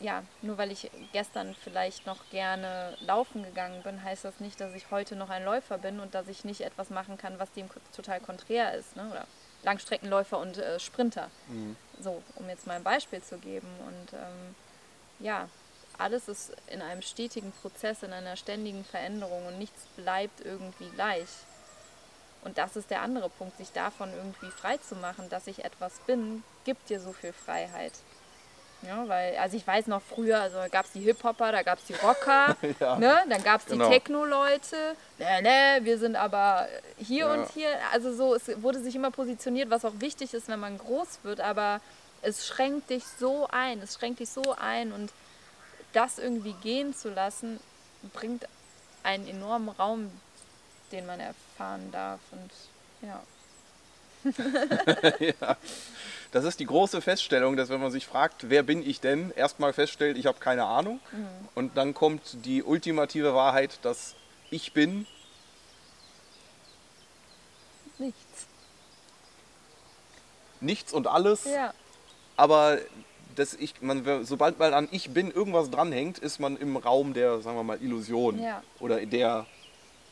ja, nur weil ich gestern vielleicht noch gerne laufen gegangen bin, heißt das nicht, dass ich heute noch ein Läufer bin und dass ich nicht etwas machen kann, was dem total konträr ist. Ne? Oder Langstreckenläufer und äh, Sprinter. Mhm. So, um jetzt mal ein Beispiel zu geben. Und ähm, ja, alles ist in einem stetigen Prozess, in einer ständigen Veränderung und nichts bleibt irgendwie gleich. Und das ist der andere Punkt, sich davon irgendwie frei zu machen, dass ich etwas bin, gibt dir so viel Freiheit. Ja, weil, also ich weiß noch früher, also gab es die Hip-Hopper, da gab es die Rocker, ja, ne? dann gab es die genau. Techno-Leute, ne, ne, wir sind aber hier ja. und hier. Also so, es wurde sich immer positioniert, was auch wichtig ist, wenn man groß wird, aber es schränkt dich so ein, es schränkt dich so ein und das irgendwie gehen zu lassen, bringt einen enormen Raum, den man erfahren darf und ja. ja. Das ist die große Feststellung, dass wenn man sich fragt, wer bin ich denn, erstmal feststellt, ich habe keine Ahnung. Mhm. Und dann kommt die ultimative Wahrheit, dass ich bin. Nichts. Nichts und alles. Ja. Aber das ich, man, sobald man an ich bin irgendwas dranhängt, ist man im Raum der, sagen wir mal, Illusion. Ja. Oder der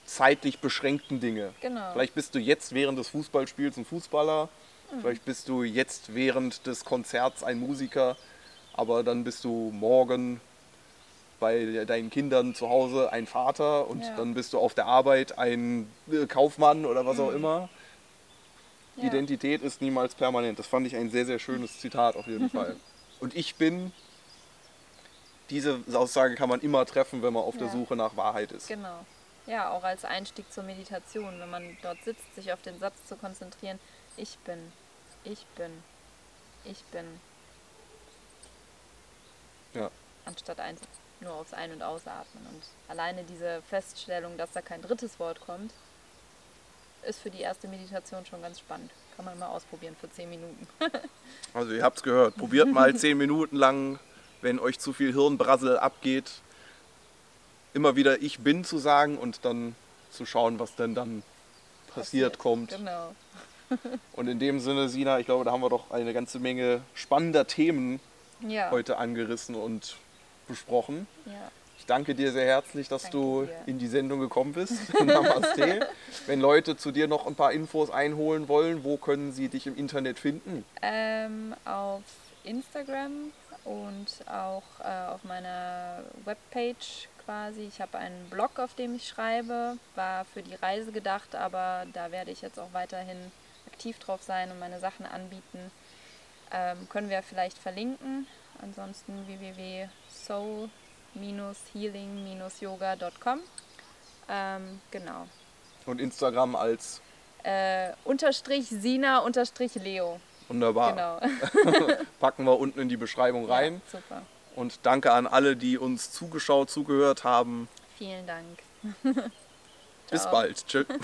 zeitlich beschränkten Dinge. Genau. Vielleicht bist du jetzt während des Fußballspiels ein Fußballer, mhm. vielleicht bist du jetzt während des Konzerts ein Musiker, aber dann bist du morgen bei deinen Kindern zu Hause ein Vater und ja. dann bist du auf der Arbeit ein äh, Kaufmann oder was mhm. auch immer. Ja. Identität ist niemals permanent. Das fand ich ein sehr, sehr schönes Zitat auf jeden Fall. Und ich bin, diese Aussage kann man immer treffen, wenn man auf ja. der Suche nach Wahrheit ist. Genau ja, auch als Einstieg zur Meditation, wenn man dort sitzt, sich auf den Satz zu konzentrieren, ich bin, ich bin, ich bin. Ja. Anstatt ein, nur aufs Ein- und Ausatmen. Und alleine diese Feststellung, dass da kein drittes Wort kommt, ist für die erste Meditation schon ganz spannend. Kann man mal ausprobieren für zehn Minuten. also ihr habt es gehört, probiert mal zehn Minuten lang, wenn euch zu viel Hirnbrassel abgeht, immer wieder ich bin zu sagen und dann zu schauen, was denn dann passiert, passiert kommt. Genau. und in dem Sinne, Sina, ich glaube, da haben wir doch eine ganze Menge spannender Themen ja. heute angerissen und besprochen. Ja. Ich danke dir sehr herzlich, dass danke du dir. in die Sendung gekommen bist. Namaste. Wenn Leute zu dir noch ein paar Infos einholen wollen, wo können sie dich im Internet finden? Ähm, auf Instagram und auch äh, auf meiner Webpage quasi. Ich habe einen Blog, auf dem ich schreibe, war für die Reise gedacht, aber da werde ich jetzt auch weiterhin aktiv drauf sein und meine Sachen anbieten. Ähm, können wir vielleicht verlinken. Ansonsten www.soul-healing-yoga.com. Ähm, genau. Und Instagram als? Äh, unterstrich Sina unterstrich Leo. Wunderbar. Genau. Packen wir unten in die Beschreibung rein. Ja, super. Und danke an alle, die uns zugeschaut, zugehört haben. Vielen Dank. Bis bald. Tschüss.